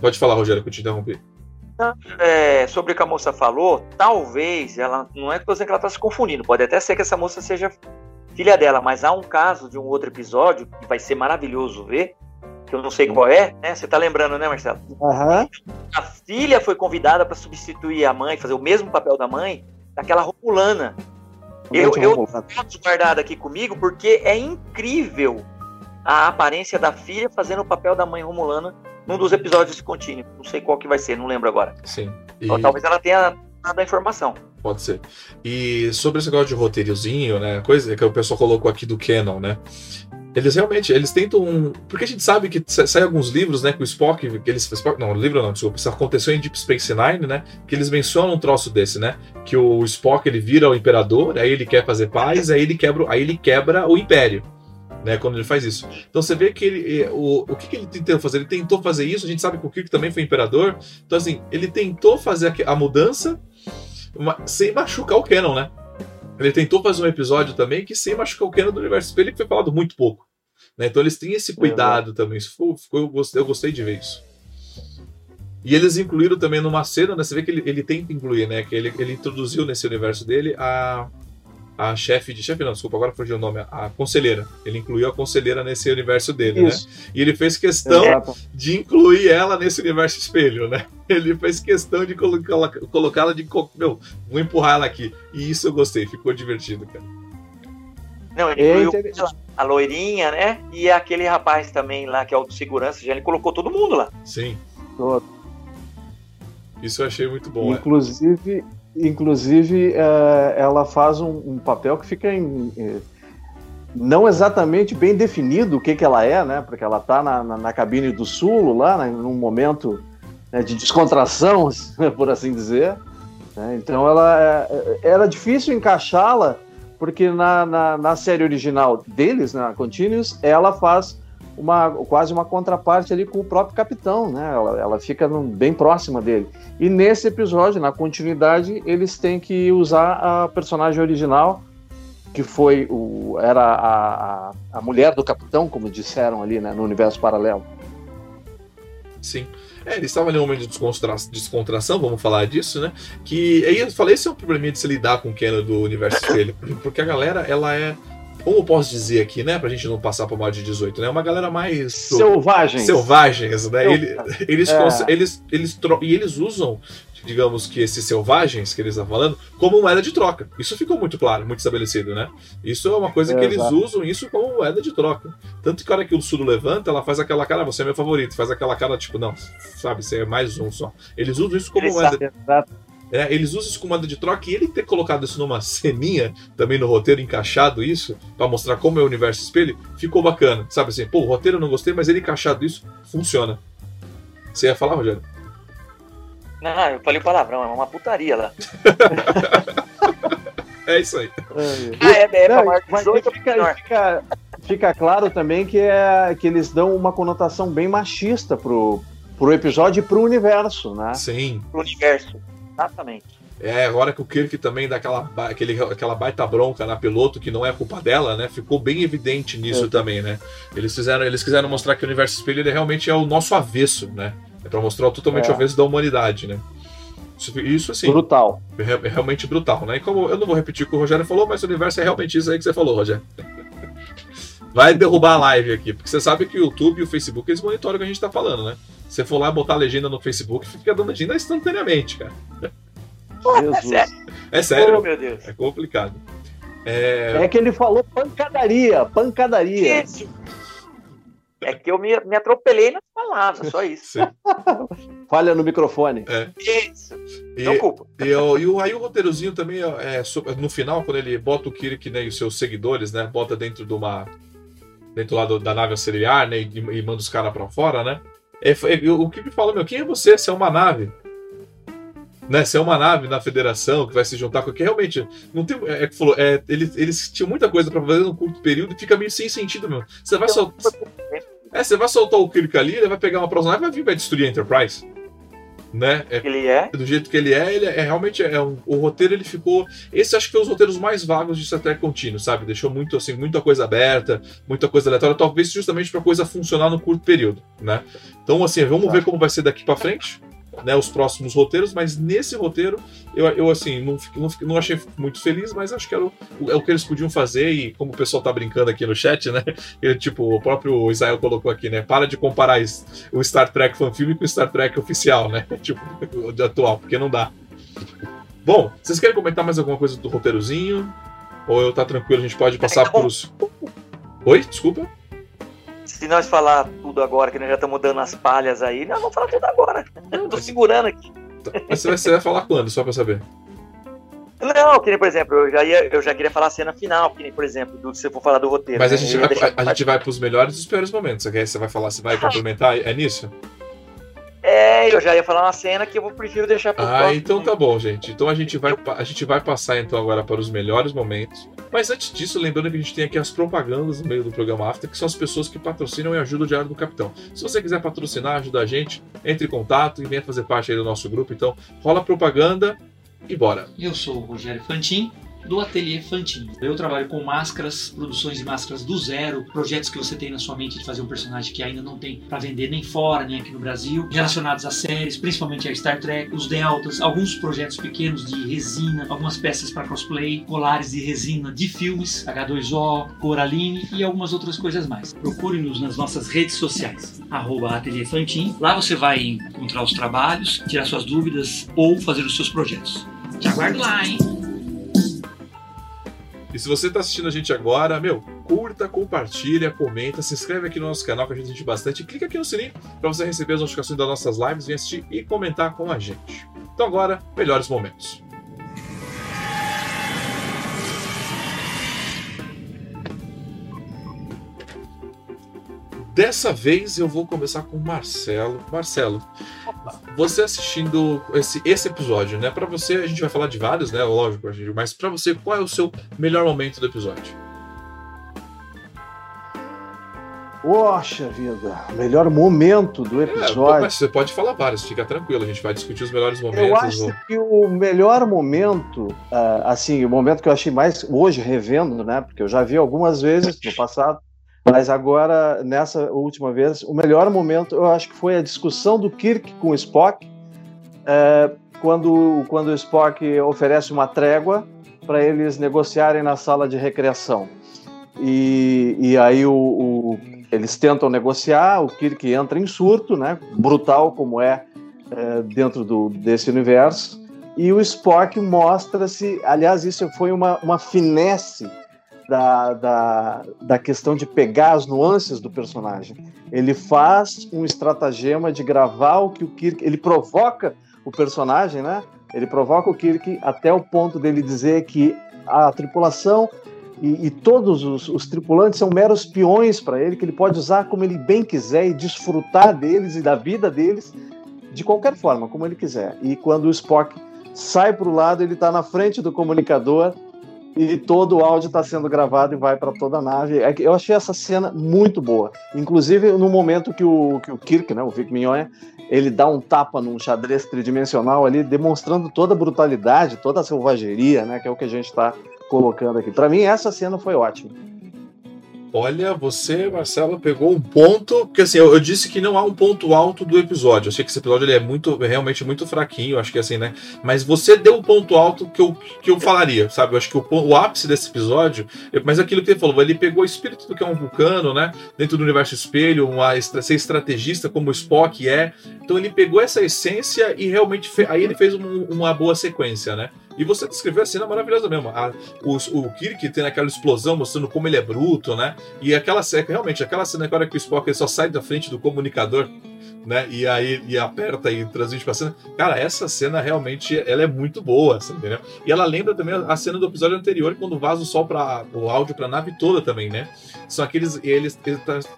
Pode falar, Rogério, que eu te interrompi. É, sobre o que a moça falou, talvez ela. Não é que eu que ela tá se confundindo, pode até ser que essa moça seja filha dela, mas há um caso de um outro episódio que vai ser maravilhoso ver, que eu não sei qual é, né? Você tá lembrando, né, Marcelo? Aham. A filha foi convidada para substituir a mãe, fazer o mesmo papel da mãe, daquela Romulana. Eu, eu tenho guardado aqui comigo porque é incrível a aparência da filha fazendo o papel da mãe Romulana num dos episódios de contínuo. Não sei qual que vai ser, não lembro agora. Sim. E- Ou talvez ela tenha dado a informação. Pode ser. E sobre esse negócio de roteirozinho, né? Coisa que o pessoal colocou aqui do Canon, né? Eles realmente, eles tentam. Porque a gente sabe que sa- sai alguns livros, né? Que o Spock, que eles. Spock, não, livro não, desculpa. Isso aconteceu em Deep Space Nine, né? Que eles mencionam um troço desse, né? Que o Spock ele vira o imperador, aí ele quer fazer paz, aí ele quebra, aí ele quebra o império. Né, quando ele faz isso. Então você vê que ele. eh, O, o que, que ele tentou fazer? Ele tentou fazer isso, a gente sabe que o Kirk também foi imperador. Então, assim, ele tentou fazer a, a mudança sem machucar o Canon, né? Ele tentou fazer um episódio também que sem machucar o Canon do universo espelho, que foi falado muito pouco. né? Então eles têm esse cuidado também. Isso ficou, ficou- eu, gostei, eu gostei de ver isso. E eles incluíram também numa cena, né? Você vê que ele, ele tenta incluir, né? Que ele, ele introduziu nesse universo dele a, a chefe de. Chefe não, desculpa, agora fugiu o nome. A conselheira. Ele incluiu a conselheira nesse universo dele, né? Isso. E ele fez questão Exato. de incluir ela nesse universo espelho, né? Ele fez questão de colocá-la, colocá-la de. Meu, vou empurrar ela aqui. E isso eu gostei, ficou divertido, cara. Não, ele É incluiu a loirinha, né? E aquele rapaz também lá, que é o de segurança, já ele colocou todo mundo lá. Sim, Todo. isso eu achei muito bom. é. Inclusive, eh, ela faz um, um papel que fica em, eh, não exatamente bem definido o que, que ela é, né? Porque ela está na, na, na cabine do Sulo lá, né, num momento né, de descontração, por assim dizer. né? Então ela é- era difícil encaixá-la porque na, na, na série original deles, na Continuous, ela faz uma quase uma contraparte ali com o próprio capitão, né? Ela, ela fica no- bem próxima dele. E nesse episódio, na continuidade, eles têm que usar a personagem original, que foi o era a, a, a mulher do capitão, como disseram ali, né, no universo paralelo. Sim. É, eles estavam ali num momento de descontra- descontração, vamos falar disso, né? Que aí eu falei, esse é um probleminha de se lidar com o Canon do universo espelho. Porque a galera, ela é. Como posso dizer aqui, né? Pra gente não passar pra mais de 18, né? Uma galera mais. Selvagens. selvagens, né? Selvagens. eles, É. cons- eles, eles tro- e eles usam, digamos que esses selvagens que eles estão falando, como moeda de troca. Isso ficou muito claro, muito estabelecido, né? Isso é uma coisa É, que eles exato. usam isso como moeda de troca. Tanto que a hora que o Suro levanta, ela faz aquela cara, você é meu favorito, faz aquela cara tipo, não, sabe, você é mais um só. Eles usam isso como Eles moeda. Exato. É, eles usam isso como moeda de troca e ele ter colocado isso numa ceninha, também no roteiro, encaixado isso, pra mostrar como é o universo espelho, ficou bacana. Sabe assim, pô, o roteiro eu não gostei, mas ele encaixado isso, funciona. Você ia falar, Rogério? Não, eu falei palavrão, é uma putaria lá. É isso aí. Ah, é, é pra Não, mas 18 ou fica, fica, fica claro também que, é, que eles dão uma conotação bem machista pro, pro episódio e pro universo, né? Sim. pro universo. Exatamente. É, agora que o Kirk também dá aquela, aquele, aquela baita bronca na piloto, que não é culpa dela, né? Ficou bem evidente nisso É. também, né? Eles fizeram, eles quiseram mostrar que o universo espelho ele realmente é o nosso avesso, né? É para mostrar o totalmente É. avesso da humanidade, né? Isso, isso assim, Brutal. é, é realmente brutal, né? E como eu não vou repetir o que o Rogério falou, mas o universo é realmente isso aí que você falou, Rogério. Vai derrubar a live aqui, porque você sabe que o YouTube e o Facebook eles monitoram o que a gente tá falando, né? Você for lá botar a legenda no Facebook, fica dando legenda instantaneamente, cara. Jesus. sério? É sério, Oh, meu Deus. é complicado. É, É que ele falou pancadaria, pancadaria. Isso. É que eu me, me atropelei nas palavras, só isso. Falha no microfone. Isso. E, Não culpa. e, o- e o- aí o roteirozinho também é no final, quando ele bota o Kirk né, e os seus seguidores, né? Bota dentro de uma. Dentro lá do- da nave auxiliar, né? E, e manda os caras pra fora, né? É, é, o Kirk fala, meu, quem é você? Você é uma nave. Né, você é uma nave na federação que vai se juntar com. Que realmente. Não tem, é, é que falou, é, eles, eles tinham muita coisa pra fazer num curto período e fica meio sem sentido, meu. Você vai soltar. É, você vai soltar o Kirk ali, ele vai pegar uma próxima nave e vai vir vai destruir a Enterprise. Né? É, Ele é. do jeito que ele é, ele é realmente é um, o roteiro ele ficou. Esse acho que foi os roteiros mais vagos de Star Trek contínuo, sabe? Deixou muito assim, muita coisa aberta, muita coisa aleatória, talvez justamente para coisa funcionar no curto período, né? Então assim, vamos ver como vai ser daqui para frente, né? Os próximos roteiros, mas nesse roteiro eu, eu assim não, fiquei- não, não achei muito feliz, mas acho que era o, é o que eles podiam fazer e como o pessoal tá brincando aqui no chat, né? Tipo o próprio Israel colocou aqui, né? Para de comparar es- o Star Trek fanfilme com o Star Trek oficial, né? tipo o de atual, porque não dá. Bom, vocês querem comentar mais alguma coisa do roteirozinho? Ou eu tá tranquilo, a gente pode passar pros. Oi, desculpa. Se nós falar tudo agora, que nós já estamos dando as palhas aí, nós vamos falar tudo agora. Eu tô segurando aqui. Mas você vai, você vai falar quando, só pra saber? Não, que nem, por exemplo, eu já, ia, eu já queria falar a cena final, que nem, por exemplo, do, se eu for falar do roteiro. Mas a né? gente, vai, a, a gente vai pros melhores e os piores momentos. Você, quer, você vai falar, você vai complementar? É nisso? É, eu já ia falar uma cena que eu vou prefiro deixar pro Ah, próximo. então tá bom, gente. Então a gente vai, a gente vai passar então agora para os melhores momentos. Mas antes disso, lembrando que a gente tem aqui as propagandas no meio do programa After, que são as pessoas que patrocinam e ajudam o Diário do Capitão. Se você quiser patrocinar, ajudar a gente, entre em contato e venha fazer parte aí do nosso grupo. Então, rola propaganda e bora. Eu sou o Rogério Fantin, do Ateliê Fantin. Eu trabalho com máscaras, produções de máscaras do zero, projetos que você tem na sua mente de fazer um personagem que ainda não tem para vender nem fora, nem aqui no Brasil, relacionados a séries, principalmente a Star Trek, os Deltas, alguns projetos pequenos de resina, algumas peças para cosplay, colares de resina de filmes, H2O, Coraline e algumas outras coisas mais. Procure-nos nas nossas redes sociais, arroba Ateliê Fantin. Lá você vai encontrar os trabalhos, tirar suas dúvidas ou fazer os seus projetos. Te aguardo lá, hein? E se você tá assistindo a gente agora, meu, curta, compartilha, comenta, se inscreve aqui no nosso canal que a gente bastante. E clica aqui no sininho para você receber as notificações das nossas lives, vir assistir e comentar com a gente. Então agora, melhores momentos. Dessa vez eu vou começar com o Marcelo. Marcelo, você assistindo esse, esse episódio, né? Pra você, a gente vai falar de vários, né? Lógico, a gente- mas pra você, qual é o seu melhor momento do episódio? Poxa vida, melhor momento do É, episódio. mas você pode falar vários, fica tranquilo, a gente vai discutir os melhores momentos. Eu acho ou- que o melhor momento, ah, assim, o momento que eu achei mais hoje revendo, né? Porque eu já vi algumas vezes no passado, mas agora nessa última vez, o melhor momento eu acho que foi a discussão do Kirk com o Spock, eh, quando quando o Spock oferece uma trégua para eles negociarem na sala de recreação. E, e aí o, o- eles tentam negociar, o Kirk entra em surto, né? Brutal como é é, dentro do, desse universo. E o Spock mostra-se. Aliás, isso foi uma, uma finesse da, da, da questão de pegar as nuances do personagem. Ele faz um estratagema de gravar o que o Kirk. Ele provoca o personagem, né? Ele provoca o Kirk até o ponto dele dizer que a tripulação e, e todos os, os tripulantes são meros peões para ele, que ele pode usar como ele bem quiser e desfrutar deles e da vida deles de qualquer forma, como ele quiser. E quando o Spock sai para o lado, ele está na frente do comunicador e todo o áudio está sendo gravado e vai para toda a nave. É Eu achei essa cena muito boa. Inclusive no momento que o, que o Kirk, né, o Vic Mignogna, ele dá um tapa num xadrez tridimensional ali, demonstrando toda a brutalidade, toda a selvageria, né, que é o que a gente está colocando aqui. Para mim, essa cena foi ótima. Olha, você, Marcelo, pegou um ponto. Porque assim, eu, eu, disse que não há um ponto alto do episódio. Eu sei que esse episódio ele é muito, é realmente muito fraquinho, acho que assim, né? Mas você deu o um ponto alto que eu, que eu falaria, sabe? Eu acho que o, o ápice desse episódio. Mas aquilo que ele falou, ele pegou o espírito do que é um vulcano, né? Dentro do universo espelho, uma, ser estrategista como o Spock é. Então ele pegou essa essência e realmente. Fe, aí ele fez um, uma boa sequência, né? E você descreveu a cena maravilhosa mesmo. A, o, o Kirk tem aquela explosão mostrando como ele é bruto, né? E aquela cena, realmente, aquela cena que o Spock só sai da frente do comunicador né? E aí e aperta e transmite pra cena. Cara, essa cena realmente ela é muito boa, assim, entendeu? E ela lembra também a cena do episódio anterior, quando vaza o sol para o áudio pra nave toda também, né? São aqueles. Eles,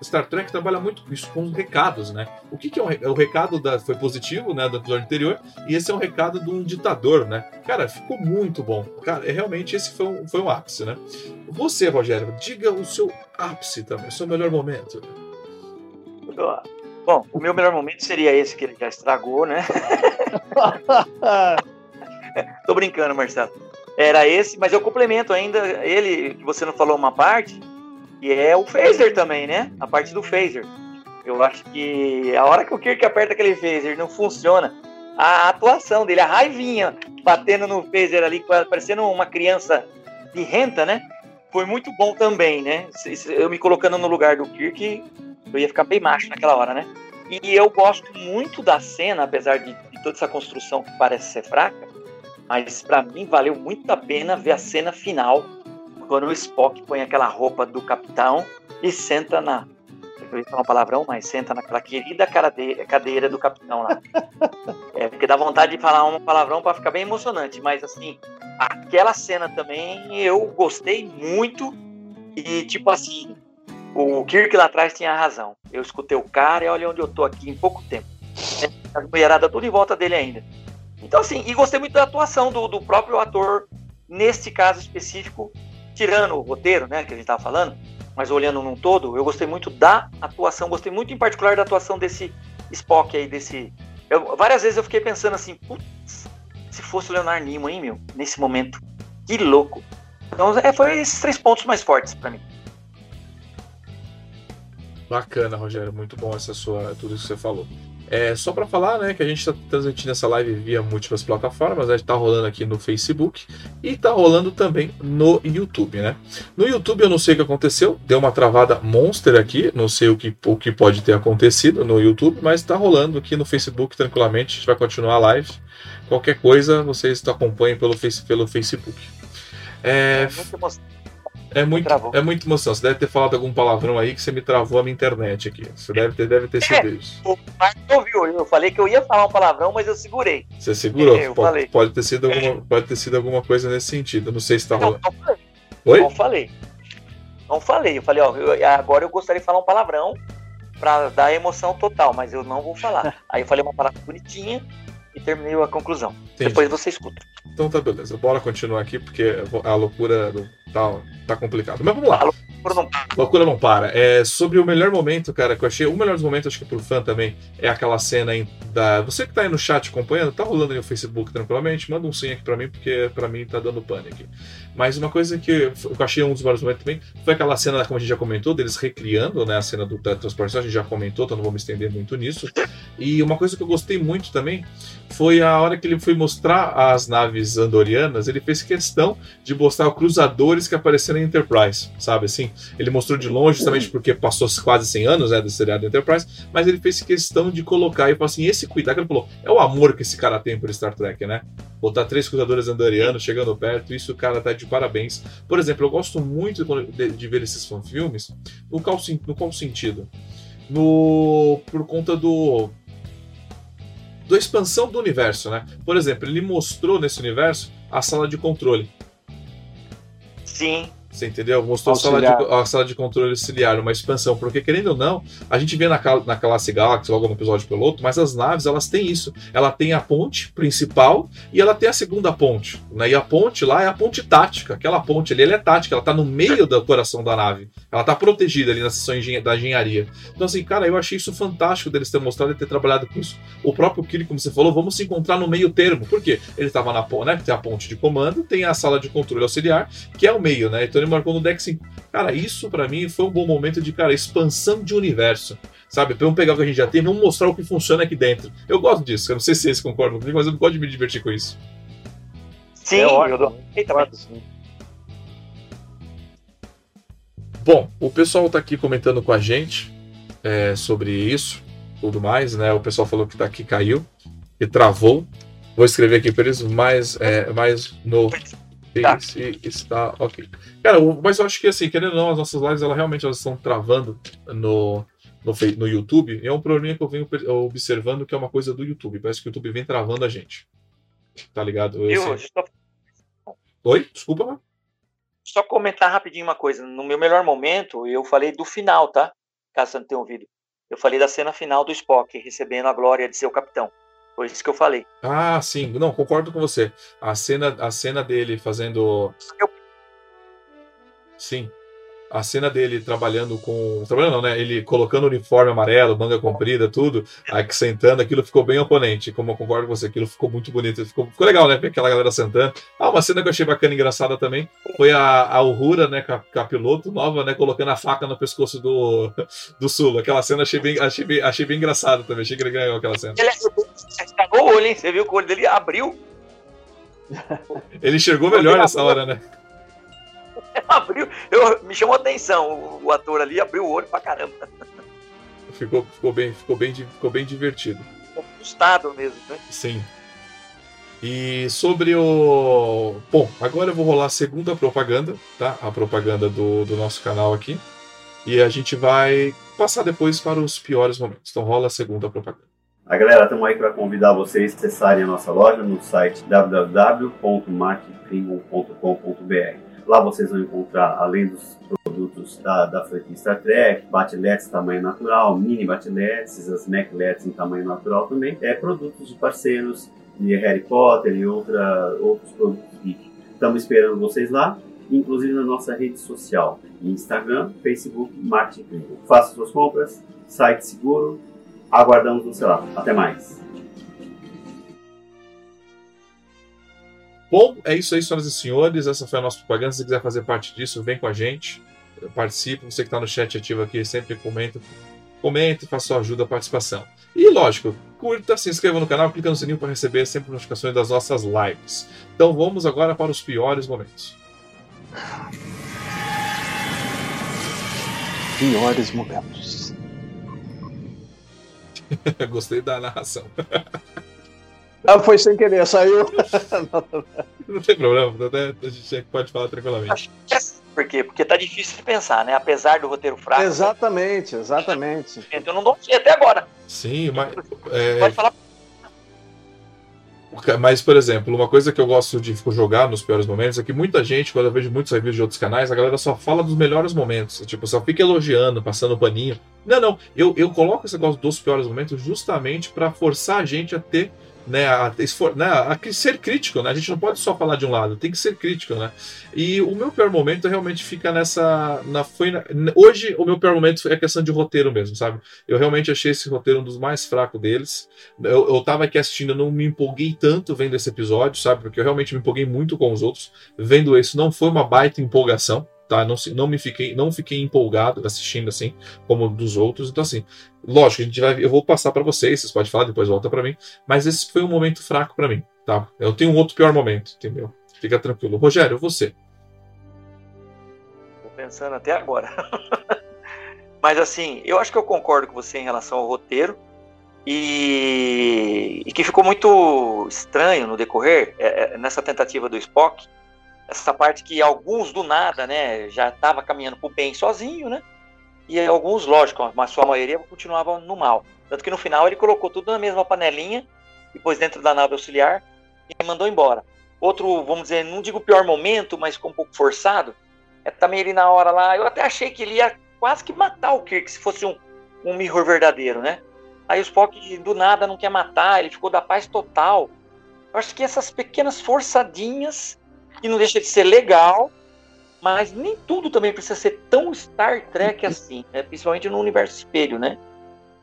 Star Trek trabalha muito isso com os recados, né? O que, que é o, o recado da, foi positivo, né? Do episódio anterior, e esse é um recado de um ditador, né? Cara, ficou muito bom. Cara, é, realmente esse foi um, foi um ápice, né? Você, Rogério, diga o seu ápice também, o seu melhor momento. Bom, o meu melhor momento seria esse que ele já estragou, né? Tô brincando, Marcelo. Era esse, mas eu complemento ainda ele, que você não falou uma parte, que é o phaser também, né? A parte do phaser. Eu acho que a hora que o Kirk aperta aquele phaser não funciona, a atuação dele, a raivinha batendo no phaser ali, parecendo uma criança de renta, né? Foi muito bom também, né? Eu me colocando no lugar do Kirk, eu ia ficar bem macho naquela hora, né? E eu gosto muito da cena, apesar de, de toda essa construção que parece ser fraca, mas para mim valeu muito a pena ver a cena final, quando o Spock põe aquela roupa do capitão e senta na. Eu ia falar um palavrão, mas senta naquela querida cadeira do capitão lá. É, porque dá vontade de falar um palavrão para ficar bem emocionante, mas assim, aquela cena também eu gostei muito e tipo assim, o Kirk lá atrás tinha razão. Eu escutei o cara e olha onde eu tô aqui em pouco tempo. A mulherada tudo em volta dele ainda. Então, assim, e gostei muito da atuação do, do próprio ator, neste caso específico, tirando o roteiro, né, que a gente tava falando, mas olhando num todo, eu gostei muito da atuação, gostei muito em particular da atuação desse Spock aí, desse. Eu, várias vezes eu fiquei pensando assim, putz, se fosse o Leonardo Nimoy, hein, meu, nesse momento. Que louco. Então, é, foi esses três pontos mais fortes para mim. Bacana, Rogério, muito bom essa sua tudo isso que você falou. É, só para falar, né, que a gente está transmitindo essa live via múltiplas plataformas, gente tá rolando aqui no Facebook e tá rolando também no YouTube, né? No YouTube eu não sei o que aconteceu, deu uma travada monster aqui, não sei o que, o que pode ter acontecido no YouTube, mas tá rolando aqui no Facebook tranquilamente, a gente vai continuar a live. Qualquer coisa, vocês acompanhem pelo, face, pelo Facebook. É, é muito, é muito emoção. Você deve ter falado algum palavrão aí que você me travou a minha internet aqui. Você deve ter, deve ter sido é, isso. Mas ouviu, eu falei que eu ia falar um palavrão, mas eu segurei. Você segurou? É, pode, pode, ter sido alguma, é. pode ter sido alguma coisa nesse sentido. Não sei se tá rolando. Não, não falei. Oi? Não falei. Não falei. Eu falei, ó, eu, agora eu gostaria de falar um palavrão pra dar emoção total, mas eu não vou falar. Aí eu falei uma palavra bonitinha e terminei a conclusão. Entendi. Depois você escuta. Então tá beleza. Bora continuar aqui, porque a loucura tá, tá complicado. Mas vamos lá. loucura não para. Loucura não para. É, sobre o melhor momento, cara, que eu achei. O melhor momento, acho que pro fã também, é aquela cena da. Você que tá aí no chat acompanhando, tá rolando aí no Facebook tranquilamente, manda um sim aqui pra mim, porque pra mim tá dando pânico. Mas uma coisa que eu achei um dos melhores momentos também foi aquela cena, como a gente já comentou, deles recriando né, a cena do transporte. A gente já comentou, então não vou me estender muito nisso. E uma coisa que eu gostei muito também foi a hora que ele foi mostrar as naves andorianas, ele fez questão de mostrar cruzadores que apareceram em Enterprise, sabe assim? Ele mostrou de longe, justamente porque passou quase 100 anos né, do seriado Enterprise, mas ele fez questão de colocar e falou assim: esse cuidado que ele falou, é o amor que esse cara tem por Star Trek, né? Botar três cruzadores andorianos chegando perto, isso o cara tá de parabéns. Por exemplo, eu gosto muito de, de ver esses fanfilmes. No qual, no qual sentido? No, por conta do da expansão do universo, né? Por exemplo, ele mostrou nesse universo a sala de controle. Sim. Você entendeu? Mostrou a sala, de, a sala, de, controle auxiliar, uma expansão. Porque, querendo ou não, a gente vê na, na classe Galaxy, logo no episódio piloto, mas as naves, elas têm isso. Ela tem a ponte principal e ela tem a segunda ponte. Né? E a ponte lá é a ponte tática. Aquela ponte ali, ela é tática. Ela tá no meio do coração da nave. Ela tá protegida ali na seção da engenharia. Então, assim, cara, eu achei isso fantástico deles ter mostrado e ter trabalhado com isso. O próprio Kiri, como você falou, vamos se encontrar no meio termo. Por quê? Ele tava na ponte, né? Tem a ponte de comando, tem a sala de controle auxiliar, que é o meio, né? Então, Tony marcou no deck 5. Cara, isso para mim foi um bom momento de, cara, expansão de universo. Sabe? Vamos pegar o que a gente já tem, vamos mostrar o que funciona aqui dentro. Eu gosto disso, eu não sei se vocês concordam comigo, mas eu gosto de me divertir com isso. Sim, é eu dou. Sim. Bom, o pessoal tá aqui comentando com a gente é, sobre isso, tudo mais, né? O pessoal falou que tá aqui caiu e travou. Vou escrever aqui para eles, mas, é, mais no tá. está ok. Cara, mas eu acho que assim, querendo ou não, as nossas lives elas realmente elas estão travando no, no, no YouTube. é um problema que eu venho observando que é uma coisa do YouTube. Parece que o YouTube vem travando a gente. Tá ligado? Eu, eu só... Oi? Desculpa, mano. Só comentar rapidinho uma coisa. No meu melhor momento, eu falei do final, tá? Caso você não tenha ouvido. Eu falei da cena final do Spock, recebendo a glória de ser o capitão. Foi isso que eu falei. Ah, sim. Não, concordo com você. A cena, a cena dele fazendo. Eu... Sim. A cena dele trabalhando com. Trabalhando não, né? Ele colocando o uniforme amarelo, manga comprida, tudo, aí sentando, aquilo ficou bem oponente. Como eu concordo com você, aquilo ficou muito bonito. Ficou, ficou legal, né? Aquela galera sentando. Ah, uma cena que eu achei bacana e engraçada também foi a, a Uhura, né? Com a, com a, piloto nova, né? Colocando a faca no pescoço do, do Sul. Aquela cena achei bem, achei bem, achei bem engraçada também. Achei que ele ganhou aquela cena. Ele o olho, hein? Você viu que o olho dele abriu? Ele enxergou melhor nessa hora, né? abriu, eu, me chamou a atenção o, o, ator ali, abriu o olho pra caramba. Ficou, ficou, bem, ficou, bem, ficou bem divertido. Assustado mesmo, né? Sim. E sobre o. Bom, agora eu vou rolar a segunda propaganda, tá? A propaganda do, do nosso canal aqui. E a gente vai passar depois para os piores momentos. Então rola a segunda propaganda. A galera, estamos aí para convidar vocês a acessarem a nossa loja no site www.marketing.com.br. Lá vocês vão encontrar, além dos produtos da, da franquia Star Trek, batiletes tamanho natural, mini batiletes, as macletes em tamanho natural também, é produtos de parceiros de Harry Potter e outra, outros produtos geek. Estamos esperando vocês lá, inclusive na nossa rede social, Instagram, Facebook, Marketing Faça suas compras, site seguro, Aguardamos você lá. Até mais. Bom, é isso aí, senhoras e senhores. Essa foi a nossa propaganda. Se você quiser fazer parte disso, vem com a gente. Participe. Você que está no chat ativo aqui, sempre comenta. Comente, faça sua ajuda à participação. E lógico, curta, se inscreva no canal, clica no sininho para receber sempre notificações das nossas lives. Então vamos agora para os piores momentos. Piores momentos. Gostei da narração. Ah, foi sem querer, saiu. não tem problema, a gente pode falar tranquilamente. É Por quê? Porque tá difícil de pensar, né? Apesar do roteiro fraco. Exatamente, exatamente. Eu não dou até agora. Sim, mas. É... Pode falar mas, por exemplo, uma coisa que eu gosto de jogar nos piores momentos é que muita gente, quando eu vejo muitos reviews de outros canais, a galera só fala dos melhores momentos. Tipo, só fica elogiando, passando paninho. Não, não. Eu, eu coloco esse negócio dos piores momentos justamente para forçar a gente a ter né, a, né, a, ser crítico, né? A gente não pode só falar de um lado, tem que ser crítico, né? E o meu pior momento realmente fica nessa. Na, foi na, hoje, o meu pior momento é questão de roteiro mesmo, sabe? Eu realmente achei esse roteiro um dos mais fracos deles. Eu, eu tava aqui assistindo, eu não me empolguei tanto vendo esse episódio, sabe? Porque eu realmente me empolguei muito com os outros. Vendo esse, não foi uma baita empolgação tá? Não, não me fiquei, não fiquei empolgado assistindo assim como dos outros. Então assim, lógico, a gente vai, eu vou passar para vocês, vocês podem falar, depois volta para mim. Mas esse foi um momento fraco para mim, tá? Eu tenho um outro pior momento, entendeu? Fica tranquilo. Rogério, você. Tô pensando até agora. Mas assim, eu acho que eu concordo com você em relação ao roteiro. E, e que ficou muito estranho no decorrer, é, é, nessa tentativa do Spock, essa parte que alguns do nada, né, já estava caminhando para o bem sozinho, né? E alguns, lógico, mas sua maioria continuava no mal. Tanto que no final ele colocou tudo na mesma panelinha, depois dentro da nave auxiliar e mandou embora. Outro, vamos dizer, não digo pior momento, mas ficou um pouco forçado. É também ele na hora lá, eu até achei que ele ia quase que matar o Kirk se fosse um, um mirror verdadeiro, né? Aí o Spock do nada não quer matar, ele ficou da paz total. Eu acho que essas pequenas forçadinhas que não deixa de ser legal, mas nem tudo também precisa ser tão Star Trek assim, né? principalmente no universo espelho, né?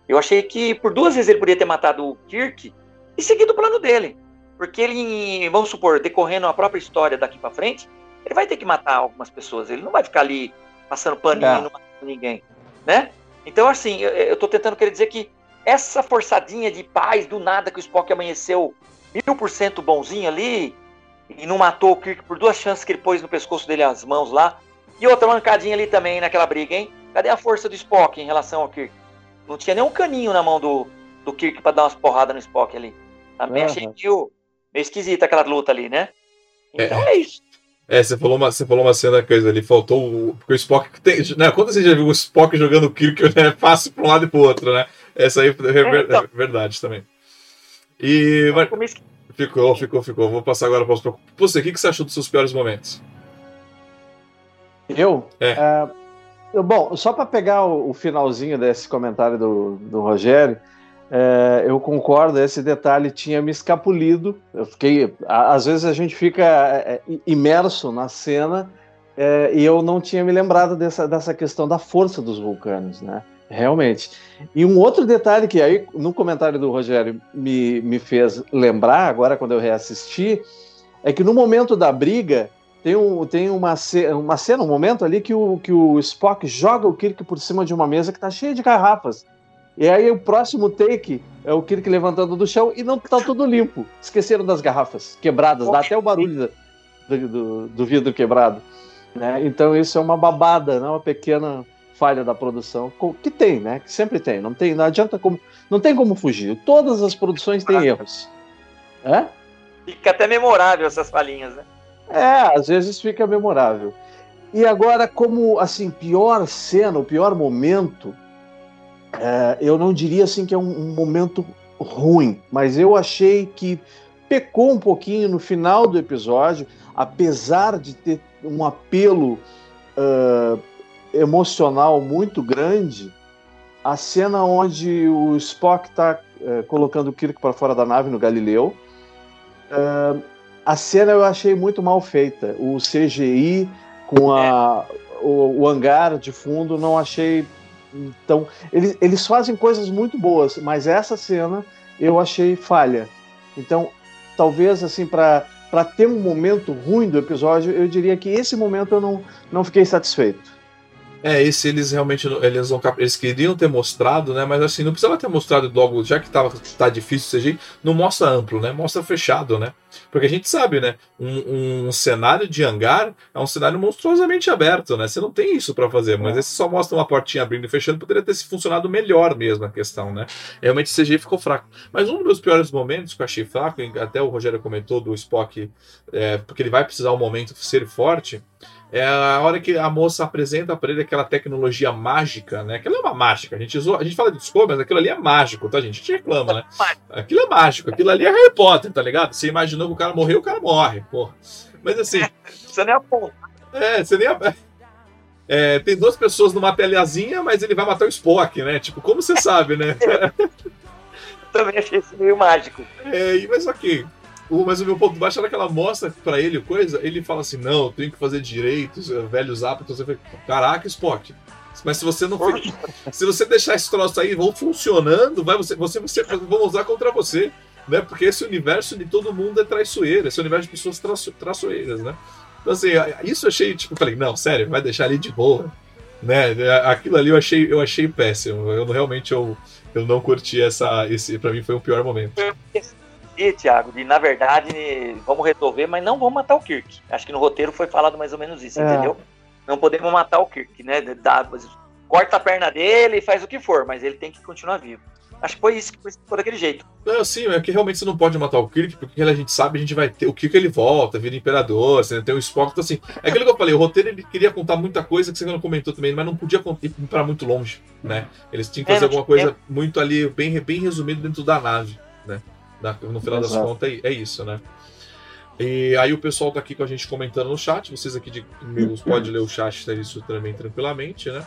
Eu achei que por duas vezes ele poderia ter matado o Kirk e seguido o plano dele. Porque ele, vamos supor, decorrendo a própria história daqui para frente, ele vai ter que matar algumas pessoas. Ele não vai ficar ali passando paninho e não matando ninguém, né? Então, assim, eu, eu tô tentando querer dizer que essa forçadinha de paz do nada que o Spock amanheceu mil por cento bonzinho ali e não matou o Kirk por duas chances que ele pôs no pescoço dele as mãos lá. E outra mancadinha ali também naquela briga, hein? Cadê a força do Spock em relação ao Kirk? Não tinha nem um caninho na mão do, do Kirk pra dar umas porradas no Spock ali. Também Aham. achei meio, meio esquisita aquela luta ali, né? Então é, isso. É, você falou uma, você falou uma cena coisa ali, faltou o. Porque o Spock tem. Né, quando você já viu o Spock jogando o Kirk, né, é fácil pra um lado e pro outro, né? Essa aí é, ver- então. é verdade também. E. Mas, Ficou ficou, ficou. Vou passar agora para os. Você, o que, que você achou dos seus piores momentos? Eu? É. É, bom, só para pegar o, o finalzinho desse comentário do, do Rogério, é, eu concordo, esse detalhe tinha me escapulido. Eu fiquei. a- Às vezes a gente fica é, imerso na cena e eu não tinha me lembrado dessa, dessa questão da força dos vulcanos, né? Realmente. E um outro detalhe que aí, no comentário do Rogério, me, me fez lembrar, agora quando eu reassisti, é que no momento da briga, tem, um, tem uma, uma cena, um momento ali que o, que o Spock joga o Kirk por cima de uma mesa que tá cheia de garrafas. E aí o próximo take é o Kirk levantando do chão e não tá tudo limpo. Esqueceram das garrafas quebradas, dá até o barulho do, do, do vidro quebrado. Né? Então isso é uma babada, né? uma pequena falha da produção, que tem, né? Que sempre tem. Não tem, não adianta como, não tem como fugir. Todas as produções têm erros. É? Fica até memorável essas falinhas, né? É, às vezes fica memorável. E agora, como assim, pior cena, o pior momento, é, eu não diria assim que é um, um momento ruim, mas eu achei que pecou um pouquinho no final do episódio, apesar de ter um apelo ah, emocional muito grande, a cena onde o Spock está colocando o Kirk para fora da nave no Galileu. ah, a cena eu achei muito mal feita. O CGI com a, o, o hangar de fundo não achei. Então, eles, eles fazem coisas muito boas, mas essa cena eu achei falha. Então, talvez assim, para ter um momento ruim do episódio, eu diria que esse momento eu não, não fiquei satisfeito. É, esse eles realmente eles não eles queriam ter mostrado, né? Mas assim, não precisava ter mostrado logo, já que tava, tá difícil o CGI, não mostra amplo, né? Mostra fechado, né? Porque a gente sabe, né? Um, um cenário de hangar é um cenário monstruosamente aberto, né? Você não tem isso pra fazer, mas É. esse só mostra uma portinha abrindo e fechando, poderia ter se funcionado melhor mesmo a questão, né? Realmente o CGI ficou fraco. Mas um dos meus piores momentos que eu achei fraco, até o Rogério comentou do Spock, é, porque ele vai precisar um momento ser forte, é a hora que a moça apresenta pra ele aquela tecnologia mágica, né? Aquilo é uma mágica. A gente, zoa, a gente fala de Discovery, mas aquilo ali é mágico, tá, gente? A gente reclama, né? Aquilo é mágico. Aquilo ali é Harry Potter, tá ligado? Você imaginou que o cara morreu, o cara morre, porra. Mas assim, Você nem aponta. é, você nem. É, tem duas pessoas numa telhazinha, mas ele vai matar o Spock, né? Tipo, como você sabe, né? Também achei isso meio mágico. É, e- mas ok. O, mas o meu ponto baixo era que ela mostra pra ele coisa, ele fala assim, não, eu tenho que fazer direitos, eh, velhos hábitos. Você fala, caraca, Spock. Mas se você não se você deixar esse troço aí vão funcionando, vai você, você, você vão usar contra você, né? Porque esse universo de todo mundo é traiçoeiro, esse universo de pessoas traço, traiçoeiras, né? Então assim, isso eu achei tipo, falei, não, sério, vai deixar ali de boa, né? Aquilo ali eu achei, eu achei péssimo. Eu realmente eu, eu não curti essa, esse, para mim foi o pior momento. E, Thiago, de na verdade, vamos resolver, mas não vamos matar o Kirk. Acho que no roteiro foi falado mais ou menos isso, É. entendeu? Não podemos matar o Kirk, né? Dá- corta a perna dele e faz o que for, mas ele tem que continuar vivo. Acho que foi isso que foi daquele jeito. Não, sim, é que realmente você não pode matar o Kirk, porque a gente sabe, a gente vai ter. O Kirk ele volta, vira imperador, você tem o Spock, então assim. É aquilo que eu falei, o roteiro ele queria contar muita coisa que você não comentou também, mas não podia ir pra muito longe, né? Eles tinham que É, fazer não alguma coisa muito ali, bem, bem resumido dentro da nave, né? No final das Exato. contas, é, isso, né? E aí o pessoal tá aqui com a gente comentando no chat, vocês aqui de meus podem ler o chat tá isso também tranquilamente, né?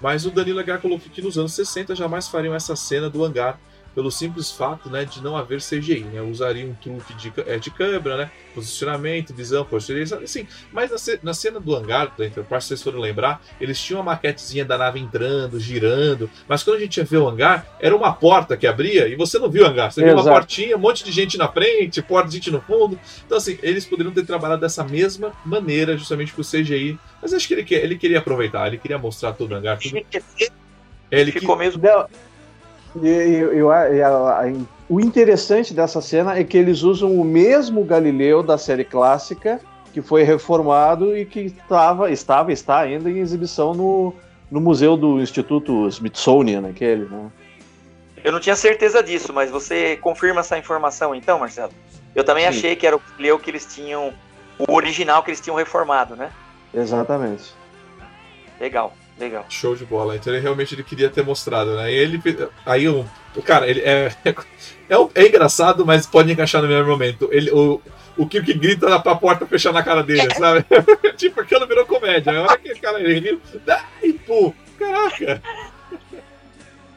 Mas o Danilo Aguiar colocou que nos anos 60 jamais fariam essa cena do hangar pelo simples fato né, de não haver CGI. Né? Usaria um truque de, é, de câmera, né? posicionamento, visão, posterior, assim. Mas na, na, cena do hangar da Enterprise, se vocês foram lembrar, eles tinham uma maquetezinha da nave entrando, girando, mas quando a gente ia ver o hangar, era uma porta que abria e você não viu o hangar. Você Exato. viu uma portinha, um monte de gente na frente, porta de gente no fundo. Então, assim, eles poderiam ter trabalhado dessa mesma maneira, justamente pro CGI. Mas acho que ele, ele queria aproveitar, ele queria mostrar todo o hangar. Tudo. Ele ficou que... mesmo. Eu, eu, eu, o interessante dessa cena é que eles usam o mesmo Galileu da série clássica, que foi reformado e que estava, estava está ainda em exibição no, no museu do Instituto Smithsonian, aquele, né? Eu não tinha certeza disso, mas você confirma essa informação então, Marcelo? Eu também Sim. achei que era o Galileu que eles tinham, o original que eles tinham reformado, né? Exatamente. Legal. Legal. Show de bola. Então ele realmente ele queria ter mostrado, né? E ele. Aí o. Cara, ele é, é, é, engraçado, mas pode encaixar no mesmo momento. Ele, o, o Kirk grita pra porta fechar na cara dele, sabe? tipo, aquilo virou comédia. A hora que o cara ele ai, pô, caraca.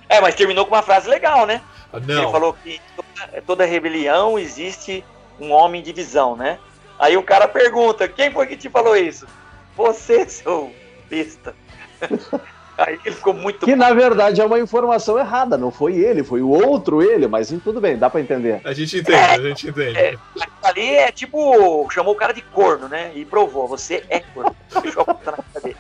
É, mas terminou com uma frase legal, né? Ah, não. Ele falou que toda, toda rebelião existe um homem de visão, né? Aí o cara pergunta: quem foi que te falou isso? Você, seu besta. Aí ele ficou muito. Que na verdade é uma informação errada, não foi ele, foi o outro ele, mas tudo bem, dá pra entender. A gente entende, é, a gente entende. É, ali é tipo, chamou o cara de corno, né? E provou, você é corno. Deixou a puta na cara dele.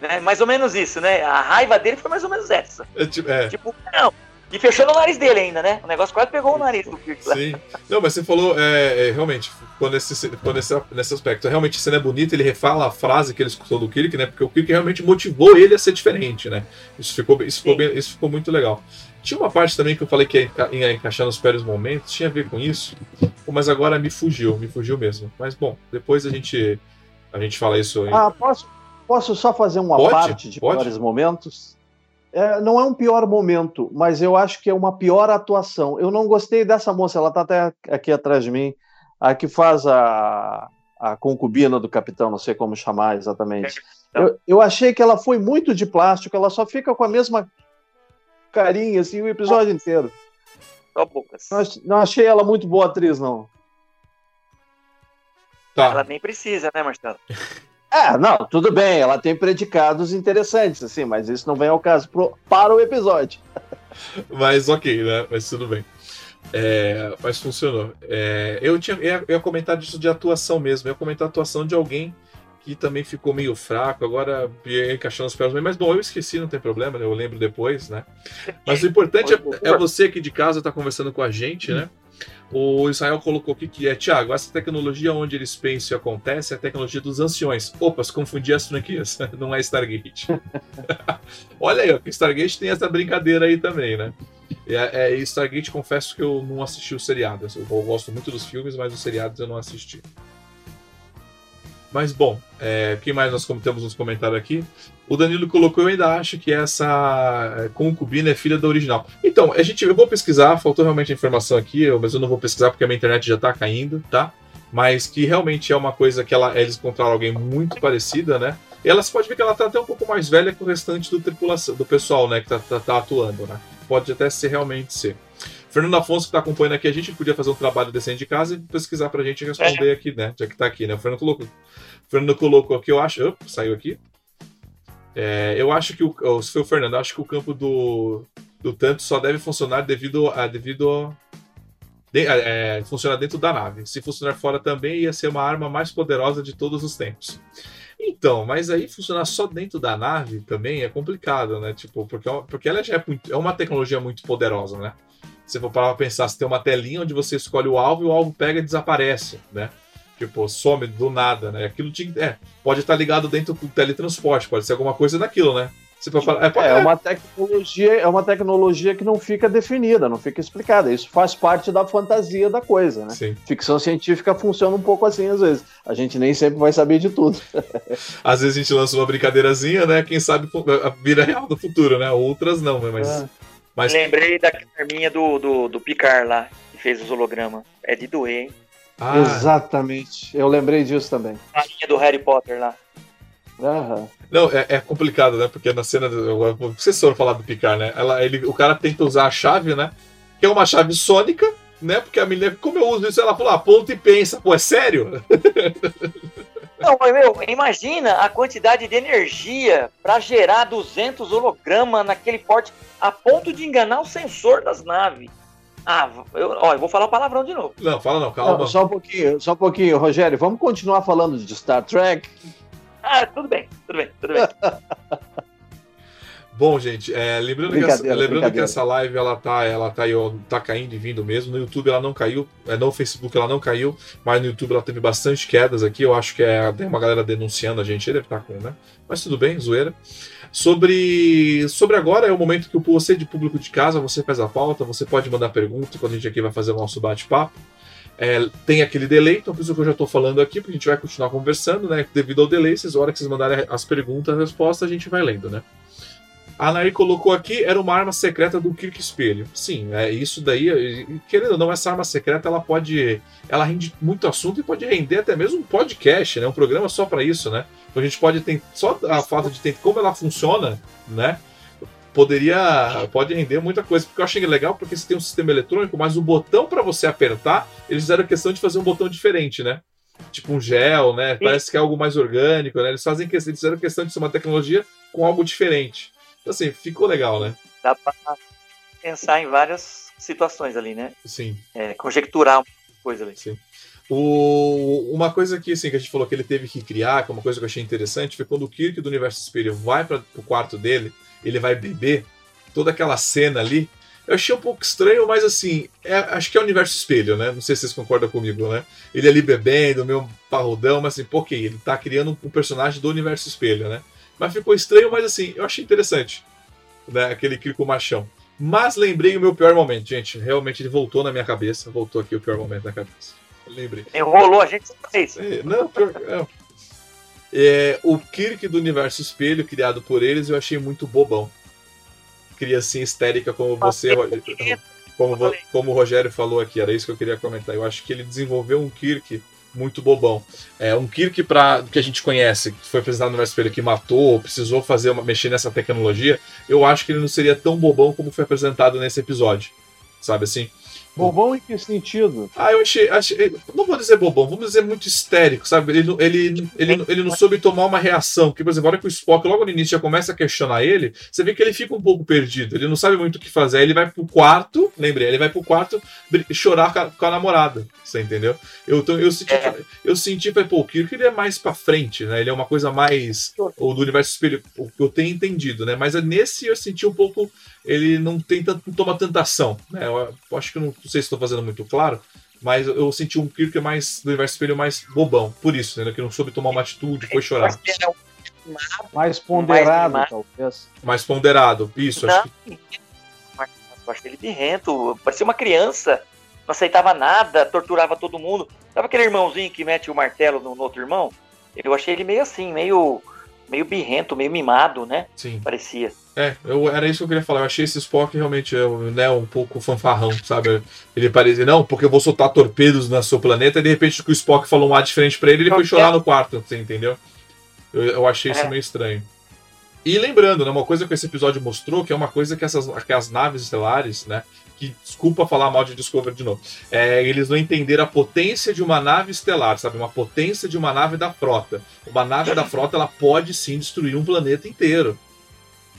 Né? Mais ou menos isso, né? A raiva dele foi mais ou menos essa. É, tipo, é. tipo não, e fechando o nariz dele ainda, né? O negócio quase pegou o nariz do Kirk. Sim. Não, mas você falou, é, é, realmente, quando esse, quando esse, nesse aspecto, realmente a cena é bonita, ele refala a frase que ele escutou do Kirk, né? Porque o Kirk realmente motivou ele a ser diferente, né? Isso ficou, isso ficou, bem, isso ficou muito legal. Tinha uma parte também que eu falei que ia, ia encaixar nos piores momentos, tinha a ver com isso, mas agora me fugiu, me fugiu mesmo. Mas bom, depois a gente, a gente fala isso aí. Ah, posso, posso só fazer uma pode? parte de pode? piores momentos? É, não é um pior momento, mas eu acho que é uma pior atuação. Eu não gostei dessa moça, ela está até aqui atrás de mim, a que faz a, a concubina do capitão, não sei como chamar exatamente. Eu, eu achei que ela foi muito de plástico, ela só fica com a mesma carinha assim o episódio inteiro. Só poucas. Não, não achei ela muito boa atriz, não. Tá. Ela nem precisa, né, Marcelo? É, não, tudo bem, ela tem predicados interessantes, assim, mas isso não vem ao caso pro, para o episódio. Mas ok, né? Mas tudo bem. É, mas funcionou. É, eu, tinha, eu ia, comentar disso de atuação mesmo. Eu ia comentar a atuação de alguém que também ficou meio fraco, agora encaixando as pernas. Mas bom, eu esqueci, não tem problema, né? eu lembro depois, né? Mas o importante é, é você aqui de casa estar tá conversando com a gente, né? O Israel colocou aqui que é, Tiago, essa tecnologia onde eles pensam e acontece é a tecnologia dos anciões. Opa, se confundi as franquias, não é Stargate. Olha aí, Stargate tem essa brincadeira aí também, né? É, é, Stargate, confesso que eu não assisti o seriado. Eu, eu gosto muito dos filmes, mas os seriados eu não assisti. Mas bom, é, quem mais nós temos nos comentários aqui? O Danilo colocou, eu ainda acho que essa é, concubina é filha da original. Então, a gente, eu vou pesquisar, faltou realmente a informação aqui, mas eu não vou pesquisar porque a minha internet já tá caindo, tá? Mas que realmente é uma coisa que ela, eles encontraram alguém muito parecida, né? E ela, pode ver que ela tá até um pouco mais velha que o restante do tripulação, do pessoal, né, que tá, tá, tá atuando, né? Pode até ser realmente ser. Fernando Afonso, que está acompanhando aqui, a gente podia fazer um trabalho decente de casa e pesquisar para a gente responder é. aqui, né? Já que está aqui, né? O Fernando colocou, Fernando colocou aqui, eu acho. Opa, saiu aqui. É, eu acho que o. Se Fernando, acho que o campo do, do tanto só deve funcionar devido a. Devido de, é, funcionar dentro da nave. Se funcionar fora também, ia ser uma arma mais poderosa de todos os tempos. Então, mas aí funcionar só dentro da nave também é complicado, né? Tipo, porque, é porque ela já é, é uma tecnologia muito poderosa, né? Se for parar pra pensar, você tem uma telinha onde você escolhe o alvo e o alvo pega e desaparece, né? Tipo, some do nada, né? Aquilo tinha, é, pode estar ligado dentro do teletransporte, pode ser alguma coisa daquilo, né? Você pode falar, é, pode, é, é, uma tecnologia, é uma tecnologia que não fica definida, não fica explicada. Isso faz parte da fantasia da coisa, né? Sim. Ficção científica funciona um pouco assim às vezes. A gente nem sempre vai saber de tudo. às vezes a gente lança uma brincadeirazinha, né? Quem sabe vira real no futuro, né? Outras não, né? Mas é. Mas... Lembrei da arminha do, do, do Picard lá, que fez os hologramas. É de doer, hein? Ah. Exatamente. Eu lembrei disso também. A linha do Harry Potter lá. Uhum. Não, é, é, complicado, né? Porque na cena. Do, vocês foram falar do Picard, né? Ela, ele, o cara tenta usar a chave, né? que é uma chave sônica, né? Porque a menina, como eu uso isso, ela falou, aponta e pensa. Pô, é sério? Não, mas, meu, imagina a quantidade de energia para gerar 200 hologramas naquele porte a ponto de enganar o sensor das naves. Ah, eu, ó, eu vou falar palavrão de novo. Não, fala não, calma. Não, só um pouquinho, só um pouquinho, Rogério. Vamos continuar falando de Star Trek? Ah, tudo bem, tudo bem, tudo bem. Bom, gente, é, lembrando, que essa, lembrando que essa live ela tá, ela tá, tá caindo e vindo mesmo. No YouTube ela não caiu, é, no Facebook ela não caiu, mas no YouTube ela teve bastante quedas aqui. Eu acho que é, tem uma galera denunciando a gente, ele deve estar tá com, né? Mas tudo bem, zoeira. Sobre, sobre agora é o momento que você de público de casa, você faz a pauta, você pode mandar pergunta quando a gente aqui vai fazer o nosso bate-papo. É, tem aquele delay, então por isso que eu já estou falando aqui, porque a gente vai continuar conversando, né? Devido ao delay, vocês, hora que vocês mandarem as perguntas, a resposta, a gente vai lendo, né? A Nair colocou aqui, era uma arma secreta do Kirk Espelho. Sim, é isso daí. Querendo ou não, essa arma secreta ela pode. Ela rende muito assunto e pode render até mesmo um podcast, né? Um programa só para isso, né? Então a gente pode ter. Só a falta de ter como ela funciona, né? Poderia. Pode render muita coisa. Porque eu achei legal, porque você tem um sistema eletrônico, mas o botão para você apertar, eles fizeram questão de fazer um botão diferente, né? Tipo um gel, né? Parece que é algo mais orgânico, né? Eles fazem questão, eles fizeram questão de ser uma tecnologia com algo diferente. Então, assim, ficou legal, né? Dá pra pensar em várias situações ali, né? Sim. É, conjecturar uma coisa ali. Sim. O, uma coisa que, assim, que a gente falou que ele teve que criar, que é uma coisa que eu achei interessante, foi quando o Kirk do Universo Espelho vai para o quarto dele, ele vai beber, toda aquela cena ali, eu achei um pouco estranho, mas assim, é, acho que é o universo espelho, né? Não sei se vocês concordam comigo, né? Ele ali bebendo, meu parrudão, mas assim, pô, ok, ele tá criando um personagem do universo espelho, né? Mas ficou estranho, mas assim, eu achei interessante. Né? Aquele Kiko machão. Mas lembrei o meu pior momento, gente. Realmente ele voltou na minha cabeça. Voltou aqui o pior momento na cabeça. Lembrei. Enrolou a gente fez. É, não, pior. É. É, o Kirk do universo espelho, criado por eles, eu achei muito bobão. Criancinha histérica como você, como, como o Rogério falou aqui, era isso que eu queria comentar. Eu acho que ele desenvolveu um Kirk muito bobão. É um Kirk pra, que a gente conhece, que foi apresentado no Espelho que matou, precisou fazer uma, mexer nessa tecnologia, eu acho que ele não seria tão bobão como foi apresentado nesse episódio. Sabe assim? Bobão em que sentido? Ah, eu achei, achei. Não vou dizer bobão, vamos dizer muito histérico, sabe? Ele, ele, ele, ele não soube tomar uma reação. Porque, por exemplo, a hora que o Spock logo no início já começa a questionar ele, você vê que ele fica um pouco perdido. Ele não sabe muito o que fazer. Aí ele vai pro quarto, lembrei, ele vai pro quarto chorar com a, com a namorada. Você entendeu? Eu, eu, eu senti, é. eu senti, pô, o Kirk ele é mais pra frente, né? Ele é uma coisa mais. Ou do universo espelho, o que eu tenho entendido, né? Mas nesse eu senti um pouco ele não tem tanto, não toma tanta ação. Né? Eu, eu acho que não, não sei se estou fazendo muito claro, mas eu senti um Kirk mais do universo espelho mais bobão, por isso, né? Que não soube tomar uma atitude, foi chorar. Mais ponderado, mais, talvez. Mais ponderado, isso. Não, acho que... Eu acho ele birrento, parecia uma criança, não aceitava nada, torturava todo mundo. Sabe aquele irmãozinho que mete o martelo no, no outro irmão? Eu achei ele meio assim, meio meio birrento, meio mimado, né? Sim. Parecia. É, eu, era isso que eu queria falar. Eu achei esse Spock realmente né, um pouco fanfarrão, sabe? Ele parecia, não, porque eu vou soltar torpedos no seu planeta, e de repente o Spock falou um ar diferente pra ele, ele foi chorar no quarto, você entendeu? Eu, eu achei isso é. meio estranho. E lembrando, né, uma coisa que esse episódio mostrou, que é uma coisa que, essas, que as naves estelares, né, que desculpa falar mal de Discovery de novo, é, eles não entenderam a potência de uma nave estelar, sabe? Uma potência de uma nave da frota. Uma nave da frota ela pode sim destruir um planeta inteiro.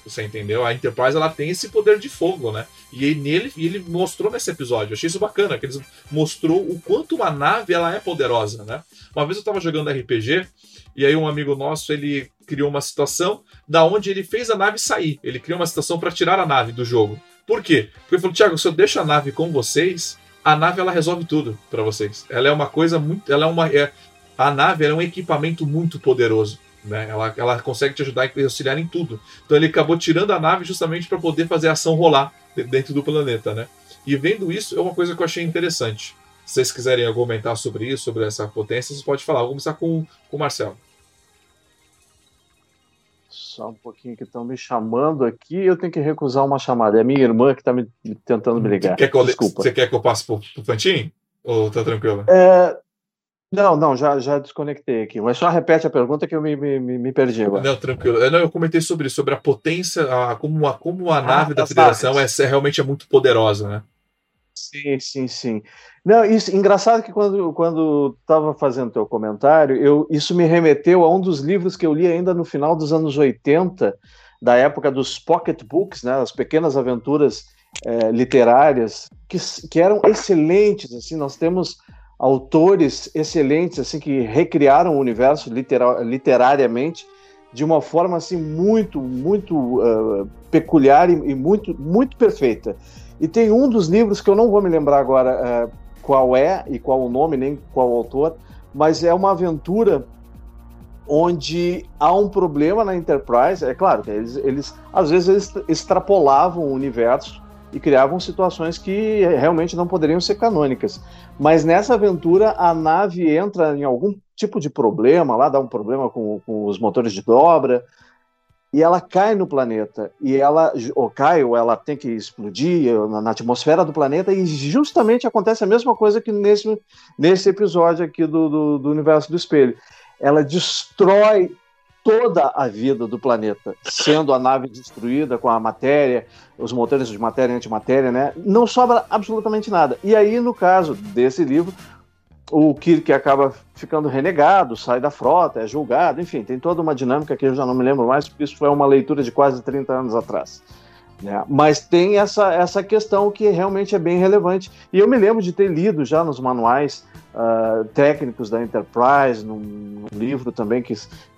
Você entendeu? A Enterprise ela tem esse poder de fogo, né? E nele e ele mostrou nesse episódio. Eu achei isso bacana, que ele mostrou o quanto uma nave ela é poderosa, né? Uma vez eu estava jogando RPG e aí um amigo nosso ele criou uma situação da onde ele fez a nave sair. Ele criou uma situação para tirar a nave do jogo. Por quê? Porque ele falou, Thiago, se eu deixo a nave com vocês, a nave ela resolve tudo para vocês. Ela é uma coisa muito, ela é uma é, a nave é um equipamento muito poderoso. Né? Ela, ela consegue te ajudar e auxiliar em tudo. Então ele acabou tirando a nave justamente para poder fazer a ação rolar dentro do planeta. Né? E vendo isso, é uma coisa que eu achei interessante. Se vocês quiserem argumentar sobre isso, sobre essa potência, vocês podem falar. Vamos começar com, com o Marcelo. Só um pouquinho que estão me chamando aqui, eu tenho que recusar uma chamada. É a minha irmã que está me, tentando me ligar. Quer Desculpa. Você quer que eu passe para o Fantin? Ou tá tranquilo? É, não, não, já, já desconectei aqui. Mas só repete a pergunta que eu me, me, me perdi agora. Não, tranquilo. Eu, não, eu comentei sobre isso, sobre a potência, a, como, a, como a ah, nave da Federação é, é, realmente é muito poderosa, né? Sim, sim, sim. Não, isso, engraçado que quando quando estava fazendo teu comentário, eu, isso me remeteu a um dos livros que eu li ainda no final dos anos 80, da época dos pocketbooks, né, as pequenas aventuras é, literárias, que, que eram excelentes. Assim, nós temos autores excelentes assim que recriaram o universo literar, literariamente de uma forma assim muito muito uh, peculiar e, e, muito muito perfeita e tem um dos livros que eu não vou me lembrar agora uh, qual é e qual o nome nem qual o autor mas é uma aventura onde há um problema na Enterprise é claro que eles, eles às vezes eles extrapolavam o universo e criavam situações que realmente não poderiam ser canônicas. Mas nessa aventura, a nave entra em algum tipo de problema, lá dá um problema com, com os motores de dobra, e ela cai no planeta. E ela, ou cai, ou ela tem que explodir na, na, atmosfera do planeta, e justamente acontece a mesma coisa que nesse, nesse episódio aqui do, do, do Universo do Espelho. Ela destrói toda a vida do planeta, sendo a nave destruída com a matéria, os motores de matéria e antimatéria, né? Não sobra absolutamente nada. E aí, no caso desse livro, o Kirk acaba ficando renegado, sai da frota, é julgado, enfim, tem toda uma dinâmica que eu já não me lembro mais, porque isso foi uma leitura de quase 30 anos atrás. Né? Mas tem essa, essa questão que realmente é bem relevante. E eu me lembro de ter lido já nos manuais uh, técnicos da Enterprise, num, num, livro também que,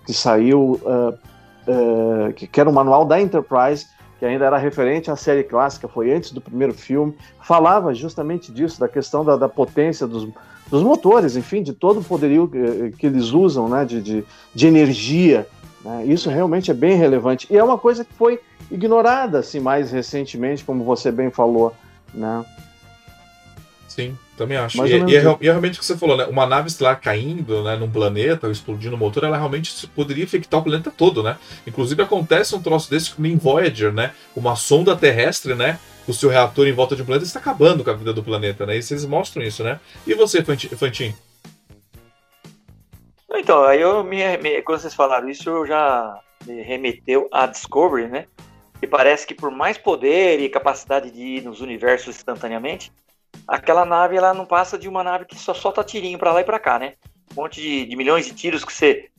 que saiu, uh, uh, que, era um manual da Enterprise, que ainda era referente à série clássica, foi antes do primeiro filme, falava justamente disso, da questão da, da potência dos, dos motores, enfim, de todo o poderio que, que eles usam, né, de, de, de energia. Né? Isso realmente é bem relevante. E é uma coisa que foi ignorada, assim, mais recentemente, como você bem falou, né? Sim, também acho. E, e, é, e, é, realmente o que você falou, né? Uma nave estelar caindo né, num planeta ou explodindo o motor, ela realmente poderia infectar o planeta todo, né? Inclusive acontece um troço desse em Voyager, né? Uma sonda terrestre, né? O seu reator em volta de um planeta está acabando com a vida do planeta, né? E vocês mostram isso, né? E você, Fantin? Então, aí eu me, me, quando vocês falaram isso, eu já me remeteu a Discovery, né? E parece que por mais poder e capacidade de ir nos universos instantaneamente, aquela nave ela não passa de uma nave que só solta tirinho para lá e para cá, né? Um monte de, de, milhões de tiros que você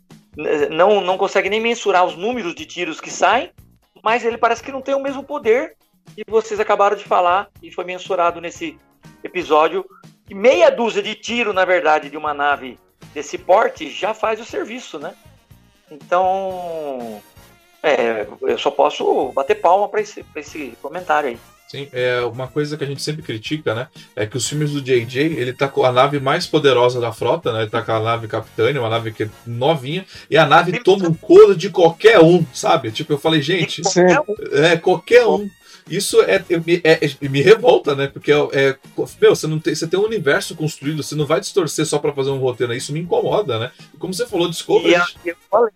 não, não consegue nem mensurar os números de tiros que saem, mas ele parece que não tem o mesmo poder que vocês acabaram de falar e foi mensurado nesse episódio que meia dúzia de tiro, na verdade, de uma nave desse porte já faz o serviço, né? Então, é, eu só posso bater palma para esse, esse comentário aí. Sim, é uma coisa que a gente sempre critica, né? É que os filmes do JJ, ele tá com a nave mais poderosa da frota, né? Ele tá com a nave Capitânia, uma nave que é novinha, e a nave toma um couro de qualquer um, sabe? Tipo, eu falei, gente, é qualquer um. Isso é, é, é, me revolta, né? Porque é, é, meu, você não tem, você tem um universo construído, você não vai distorcer só para fazer um roteiro, né? Isso me incomoda, né? Como você falou, Discovery. Eu, eu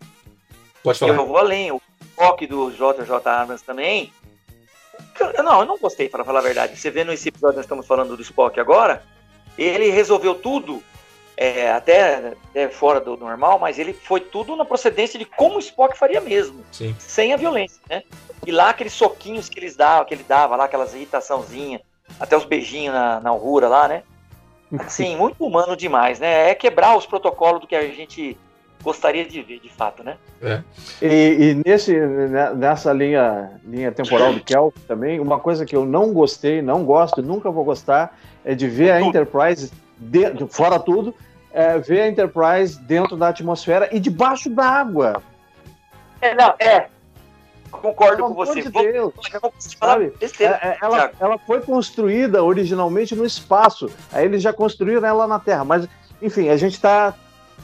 Pode falar. Eu vou além. O foco do JJ Abrams também eu, não, eu não gostei, para falar a verdade. Você vê nesse episódio, nós estamos falando do Spock agora, ele resolveu tudo, é, até, até, fora do normal, mas ele foi tudo na procedência de como o Spock faria mesmo, Sim. sem a violência, né? E lá aqueles soquinhos que eles davam, que ele dava lá, aquelas irritaçãozinhas, até os beijinhos na, na Uhura lá, né? Assim, muito humano demais, né? É quebrar os protocolos do que a gente gostaria de ver, de fato, né? É. E, e, nesse, né, nessa linha, linha temporal do Kel também, uma coisa que eu não gostei, não gosto, nunca vou gostar, é de ver a Enterprise, de, fora tudo, é, ver a Enterprise dentro da atmosfera e debaixo d'água. É, não, é. Concordo com você. De Deus, sabe? É, é, ela, ela foi construída originalmente no espaço. Aí eles já construíram ela na Terra. Mas, enfim, a gente está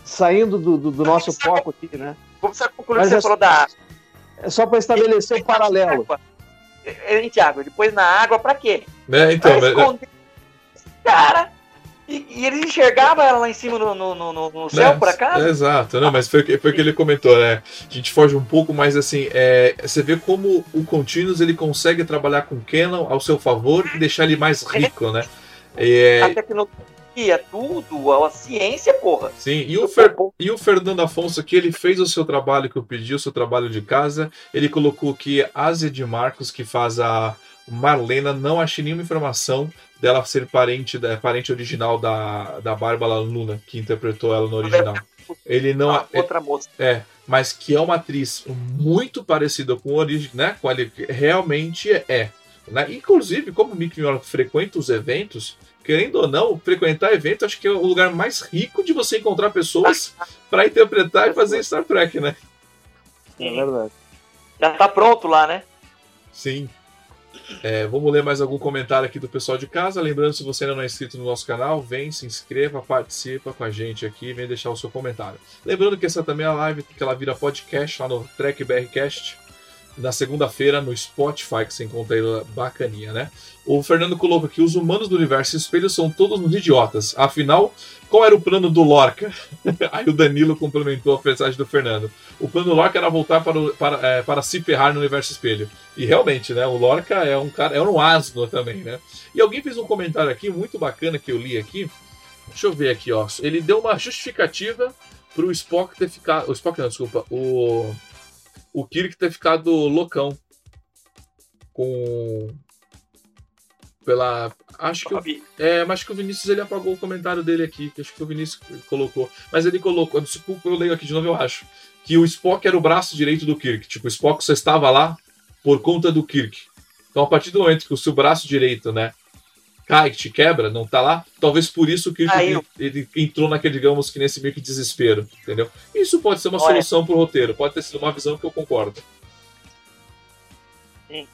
saindo do, do, do nosso foco aqui, né? Vamos concluir que você é, falou da água. É só para estabelecer o um paralelo. Hein, Thiago? Depois na água, para quê? É, então, pra esconder cara. E, e, ele enxergava ela lá em cima no, no, no, no céu, é, por acaso? exato, não, mas foi, foi o que ele comentou, né? A gente foge um pouco, mas assim, é, você vê como o Continuous ele consegue trabalhar com Canon ao seu favor e deixar ele mais rico, né? É, a tecnologia tudo, a ciência, porra. Sim, e o, Fer, e o Fernando Afonso aqui, ele fez o seu trabalho que eu pedi, o seu trabalho de casa. Ele colocou que Ásia de Marcos, que faz a, Marlena, não achei nenhuma informação dela ser parente, da, parente original da, da Bárbara Luna, que interpretou ela no original. Ele não. Ah, outra moça. É, mas que é uma atriz muito parecida com o origem, né? Com ele realmente é. Né? Inclusive, como o Mickey Miller frequenta os eventos, querendo ou não, frequentar eventos acho que é o lugar mais rico de você encontrar pessoas para interpretar e fazer Star Trek, né? É verdade. Já tá pronto lá, né? Sim. É, vamos ler mais algum comentário aqui do pessoal de casa. Lembrando, se você ainda não é inscrito no nosso canal, vem, se inscreva, participa com a gente aqui, vem deixar o seu comentário. Lembrando que essa também é a live que ela vira podcast lá no Trek BRcast na segunda-feira no Spotify, que você encontra aí bacaninha, né? O Fernando colocou aqui: os humanos do universo espelho são todos uns idiotas. Afinal, qual era o plano do Lorca? aí o Danilo complementou a mensagem do Fernando. O plano do Lorca era voltar para, o, para, é, para se ferrar no universo espelho. E realmente, né? O Lorca é um cara, é um asno também, né? E alguém fez um comentário aqui muito bacana que eu li aqui. Deixa eu ver aqui, ó. Ele deu uma justificativa para o Spock ter ficado. O Spock não, desculpa. O o Kirk ter ficado loucão com pela acho que o, é, mas acho que o Vinícius ele apagou o comentário dele aqui, que acho que o Vinícius colocou, mas ele colocou, desculpa, eu leio aqui de novo, eu acho que o Spock era o braço direito do Kirk, tipo, o Spock só estava lá por conta do Kirk. Então, a partir do momento que o seu braço direito, né, cai, te quebra, não tá lá, talvez por isso que ele, ele, entrou naquele, digamos que nesse meio que desespero, entendeu? Isso pode ser uma Olha. solução pro roteiro, pode ter sido uma visão que eu concordo. Sim.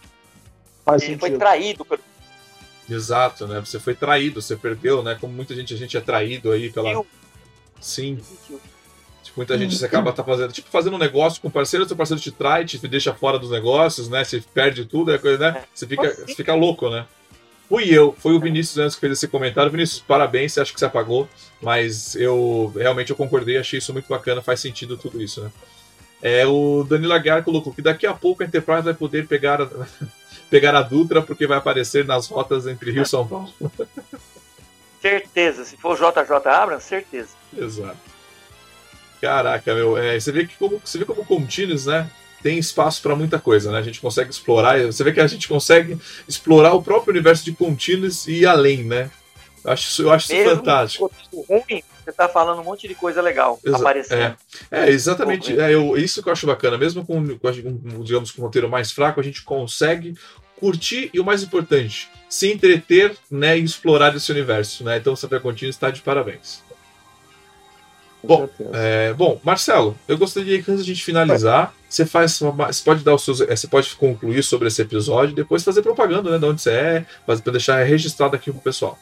Faz ele sentido. foi traído pelo. Exato, né? Você foi traído, você perdeu, né? Como muita gente, a gente é traído aí pela. Eu... Sim. Tipo, muita gente você acaba tá fazendo, tipo, fazendo um negócio com o parceiro, seu parceiro te trai, te deixa fora dos negócios, né? Você perde tudo, é coisa, né? Você fica, você fica louco, né? Fui eu, foi o Vinícius antes que fez esse comentário. Vinícius, parabéns, você acha que você apagou, mas eu realmente eu concordei, achei isso muito bacana, faz sentido tudo isso, né? É, o Danilo Aguiar colocou que daqui a pouco a Enterprise vai poder pegar a, pegar a Dutra porque vai aparecer nas rotas entre Rio e São Paulo. Certeza, se for JJ Abrams, certeza. Exato. Caraca, meu, é, você vê que como você vê como contínuos, né? Tem espaço para muita coisa, né? A gente consegue explorar, você vê que a gente consegue explorar o próprio universo de contínuos e ir além, né? Eu acho, eu acho isso fantástico. Ruim, você tá falando um monte de coisa legal Exa aparecendo. É, é exatamente. É, eu, isso que eu acho bacana. Mesmo com, com, digamos, com um roteiro mais fraco, a gente consegue curtir e o mais importante, se entreter né, e explorar esse universo. Né? Então, o Santa Contínuo está de parabéns. Bom, é, bom, Marcelo, eu gostaria que antes de a gente finalizar, você faz, você pode dar os seus, é, você pode concluir sobre esse episódio, e depois fazer propaganda, né, de onde você é, para deixar registrado aqui pro pessoal.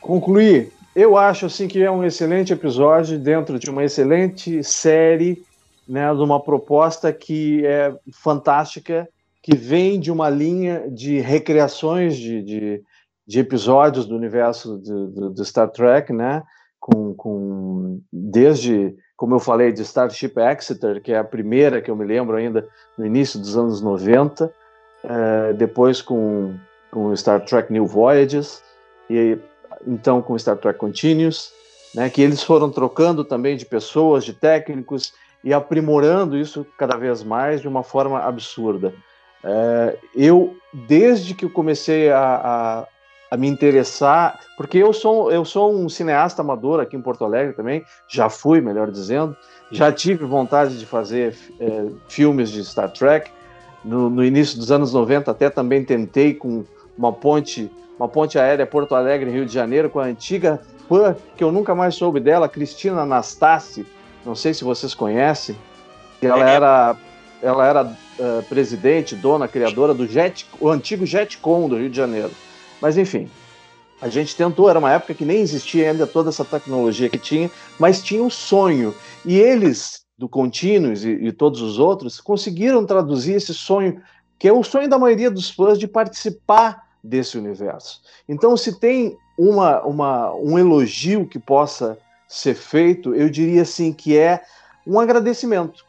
Concluir, eu acho assim que é um excelente episódio dentro de uma excelente série, né, de uma proposta que é fantástica, que vem de uma linha de recriações de, de, de episódios do universo do Star Trek, né? Com, com, desde, como eu falei, de Starship Exeter, que é a primeira que eu me lembro ainda no início dos anos 90, é, depois com, com Star Trek New Voyages, e então com Star Trek Continuous, né, que eles foram trocando também de pessoas, de técnicos, e aprimorando isso cada vez mais de uma forma absurda. É, eu, desde que eu comecei a, a me interessar, porque eu sou, eu sou um cineasta amador aqui em Porto Alegre também, já fui, melhor dizendo, já tive vontade de fazer é, filmes de Star Trek. No, no, início dos anos 90 até também tentei com uma ponte, uma ponte aérea Porto Alegre, Rio de Janeiro, com a antiga fã, que eu nunca mais soube dela, Cristina Anastassi, não sei se vocês conhecem, ela era, ela era uh, presidente, dona, criadora do Jet, o antigo Jetcom do Rio de Janeiro. Mas enfim, a gente tentou, era uma época que nem existia ainda toda essa tecnologia que tinha, mas tinha um sonho. E eles, do Continuous e, e todos os outros, conseguiram traduzir esse sonho, que é o sonho da maioria dos fãs de participar desse universo. Então, se tem uma, uma, um elogio que possa ser feito, eu diria assim que é um agradecimento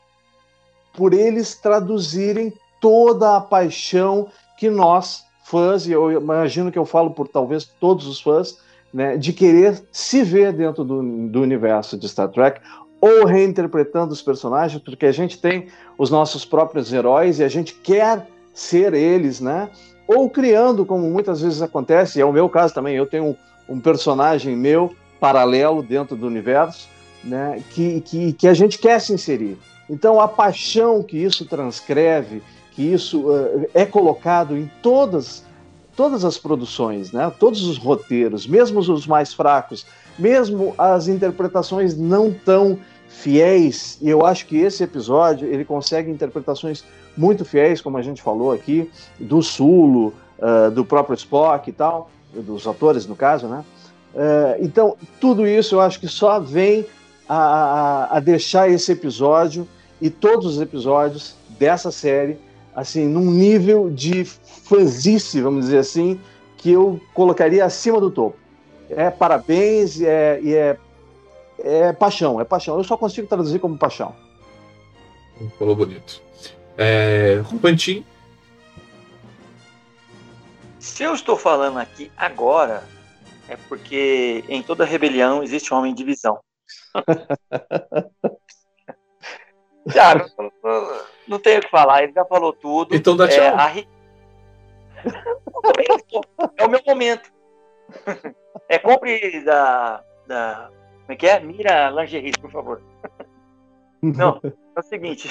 por eles traduzirem toda a paixão que nós fãs, e eu imagino que eu falo por talvez todos os fãs, né, de querer se ver dentro do, do universo de Star Trek ou reinterpretando os personagens, porque a gente tem os nossos próprios heróis e a gente quer ser eles, né? Ou criando, como muitas vezes acontece, e é o meu caso também, eu tenho um, um personagem meu paralelo dentro do universo, né? Que, que, que a gente quer se inserir. Então, a paixão que isso transcreve, que isso uh, é colocado em todas, todas as produções, né? todos os roteiros, mesmo os mais fracos, mesmo as interpretações não tão fiéis, e eu acho que esse episódio ele consegue interpretações muito fiéis, como a gente falou aqui, do Sulo, uh, do próprio Spock e tal, dos atores no caso, né? Uh, então, tudo isso eu acho que só vem a, a, a deixar esse episódio e todos os episódios dessa série assim num nível de fanzice, vamos dizer assim, que eu colocaria acima do topo. É parabéns é, e é, é paixão, é paixão. Eu só consigo traduzir como paixão. Falou bonito. É. Se eu estou falando aqui agora, é porque em toda rebelião existe um homem de visão. Cara, não tenho o que falar, ele já falou tudo. Então dá tchau. É, é o meu momento. É compre da, da. Como é que é? Mira lingerie, por favor. Não, é o seguinte.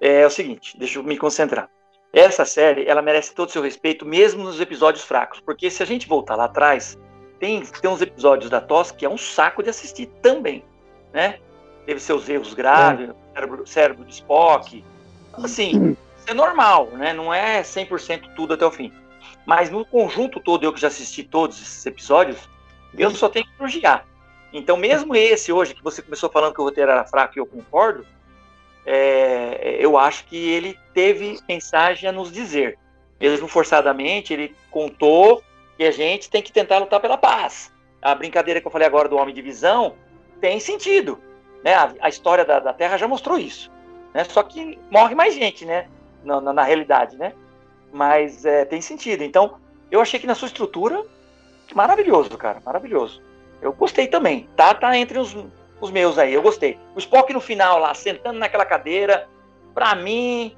É o seguinte, deixa eu me concentrar. Essa série, ela merece todo o seu respeito, mesmo nos episódios fracos. Porque se a gente voltar lá atrás, tem, tem uns episódios da TOS que é um saco de assistir também, né? Teve seus erros graves, é. cérebro, cérebro de Spock. Assim, é normal, né? Não é 100% tudo até o fim. Mas no conjunto todo, eu que já assisti todos esses episódios, eu só tenho que elogiar. Então, mesmo esse hoje, que você começou falando que o roteiro era fraco e eu concordo, é, eu acho que ele teve mensagem a nos dizer. Mesmo forçadamente, ele contou que a gente tem que tentar lutar pela paz. A brincadeira que eu falei agora do Homem de Visão tem sentido. Né? A, a história da, da, Terra já mostrou isso. Né? Só que morre mais gente, né? Na, na, na realidade, né? Mas é, tem sentido. Então, eu achei que na sua estrutura, maravilhoso, cara, maravilhoso. Eu gostei também. Tá, tá entre os, os meus aí, eu gostei. O Spock no final lá, sentando naquela cadeira, pra mim,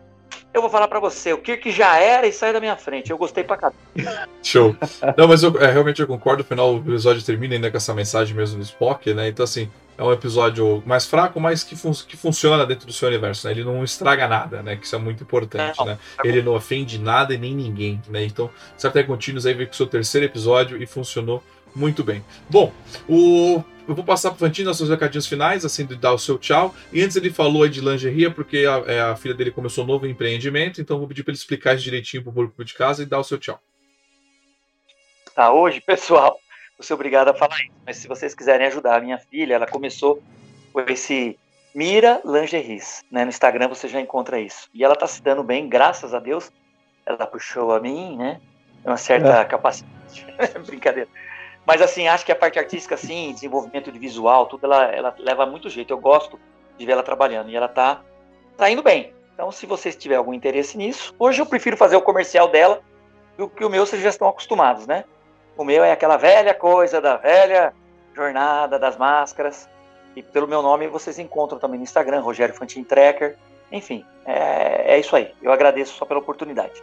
eu vou falar para você, o Kirk já era e sai da minha frente. Eu gostei pra caramba. Show. Não, mas eu, é, realmente eu concordo. No final, o episódio termina ainda com essa mensagem mesmo do Spock, né? Então, assim, é um episódio mais fraco, mas que, fun que funciona dentro do seu universo, né? Ele não estraga nada, né? Que isso é muito importante, né? Tá Ele não ofende nada e nem ninguém, né? Então, Certo é Contínuos aí veio com o seu terceiro episódio e funcionou muito bem. Bom, o eu vou passar pro Fantino os seus recadinhos finais, assim, de dar o seu tchau. E antes ele falou aí de lingerie, porque a, é, a filha dele começou um novo empreendimento, então vou pedir para ele explicar isso direitinho pro público de casa e dar o seu tchau. Tá, hoje, pessoal, vou ser obrigado a falar isso, mas se vocês quiserem ajudar a minha filha, ela começou com esse Mira Lingeries, né? No Instagram você já encontra isso. E ela tá se dando bem, graças a Deus. Ela puxou a mim, né? Uma certa é. capacidade. Brincadeira. Mas assim, acho que a parte artística, assim, desenvolvimento de visual, tudo, ela, ela leva muito jeito. Eu gosto de ver ela trabalhando. E ela tá, tá indo bem. Então, se vocês tiverem algum interesse nisso, hoje eu prefiro fazer o comercial dela do que o meu, vocês já estão acostumados, né? O meu é aquela velha coisa da velha jornada das máscaras. E pelo meu nome vocês encontram também no Instagram, Rogério Fantin Tracker. Enfim, é, é isso aí. Eu agradeço só pela oportunidade.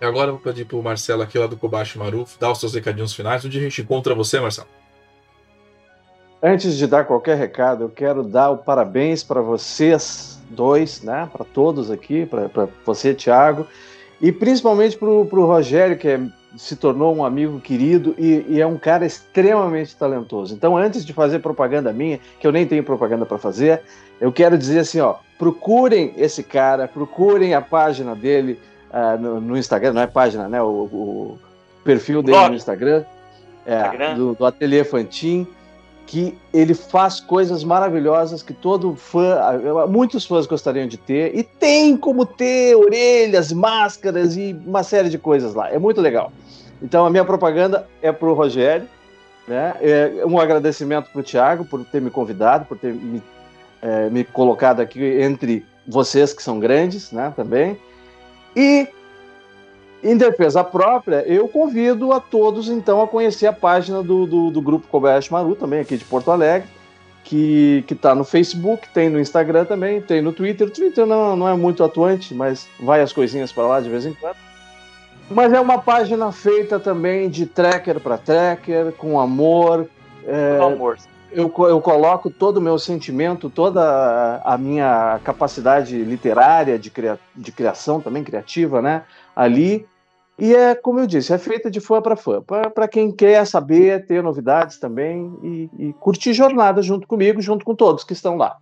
E agora eu vou pedir pro Marcelo aqui lá do Kobashi Maruf dar os seus recadinhos finais. Onde a gente encontra você, Marcelo? Antes de dar qualquer recado, eu quero dar o parabéns para vocês dois, né? Para todos aqui, para você, Thiago, e principalmente para o Rogério, que é se tornou um amigo querido e, e, é um cara extremamente talentoso. Então, antes de fazer propaganda minha, que eu nem tenho propaganda para fazer, eu quero dizer assim, ó, procurem esse cara, procurem a página dele uh, no, no, Instagram, não é página, né? O, o perfil dele no Instagram, é, Instagram. Do, do Ateliê Fantin que ele faz coisas maravilhosas que todo fã, muitos fãs gostariam de ter, e tem como ter orelhas, máscaras e uma série de coisas lá. É muito legal. Então a minha propaganda é para o Rogério, né? É um agradecimento para o Thiago por ter me convidado, por ter me, é, me colocado aqui entre vocês que são grandes, né? Também. E em defesa própria, eu convido a todos, então, a conhecer a página do, do, do Grupo Kobayashi Maru, também aqui de Porto Alegre, que, que tá no Facebook, tem no Instagram também, tem no Twitter. O Twitter não, não é muito atuante, mas vai as coisinhas para lá de vez em quando. Mas é uma página feita também de tracker para tracker, com amor. É, Com amor. Eu, eu coloco todo o meu sentimento, toda a- a minha capacidade literária de, cria, de criação também, criativa, né? Ali. E é, como eu disse, é feita de fã para fã. Para quem quer saber, ter novidades também e, e curtir jornada junto comigo, junto com todos que estão lá.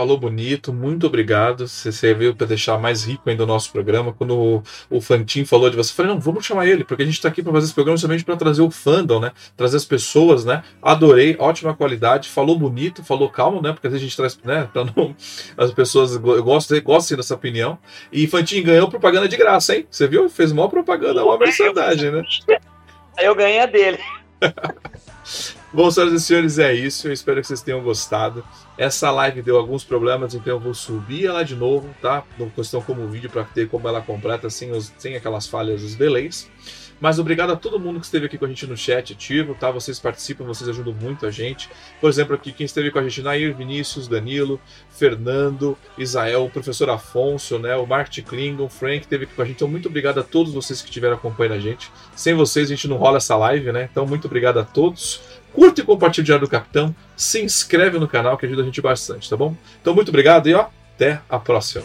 Falou bonito, muito obrigado. Você serviu para deixar mais rico ainda o nosso programa. Quando o, o Fantin falou de você, eu falei, não, vamos chamar ele, porque a gente está aqui para fazer esse programa somente para trazer o fandom, né? Trazer as pessoas, né? Adorei, ótima qualidade, falou bonito, falou calmo, né? Porque às vezes a gente traz, né? Para não. As pessoas go- eu gosto, gostem dessa opinião. E Fantin ganhou propaganda de graça, hein? Você viu? Fez maior propaganda, uma merchandising, né? Aí eu ganhei a dele. Bom, senhoras e senhores, é isso. Eu espero que vocês tenham gostado. Essa live deu alguns problemas, então eu vou subir ela de novo, tá? Não questão como vídeo para ter como ela completa sem, os, sem aquelas falhas, os delays. Mas obrigado a todo mundo que esteve aqui com a gente no chat ativo, tá? Vocês participam, vocês ajudam muito a gente. Por exemplo, aqui quem esteve com a gente, Nair, Vinícius, Danilo, Fernando, Isael, o professor Afonso, né? O Mark Klingon, Frank esteve aqui com a gente. Então, muito obrigado a todos vocês que estiveram acompanhando a gente. Sem vocês, a gente não rola essa live, né? Então, muito obrigado a todos. Curte e compartilha o Diário do Capitão. Se inscreve no canal que ajuda a gente bastante, tá bom? Então, muito obrigado e ó, até a próxima.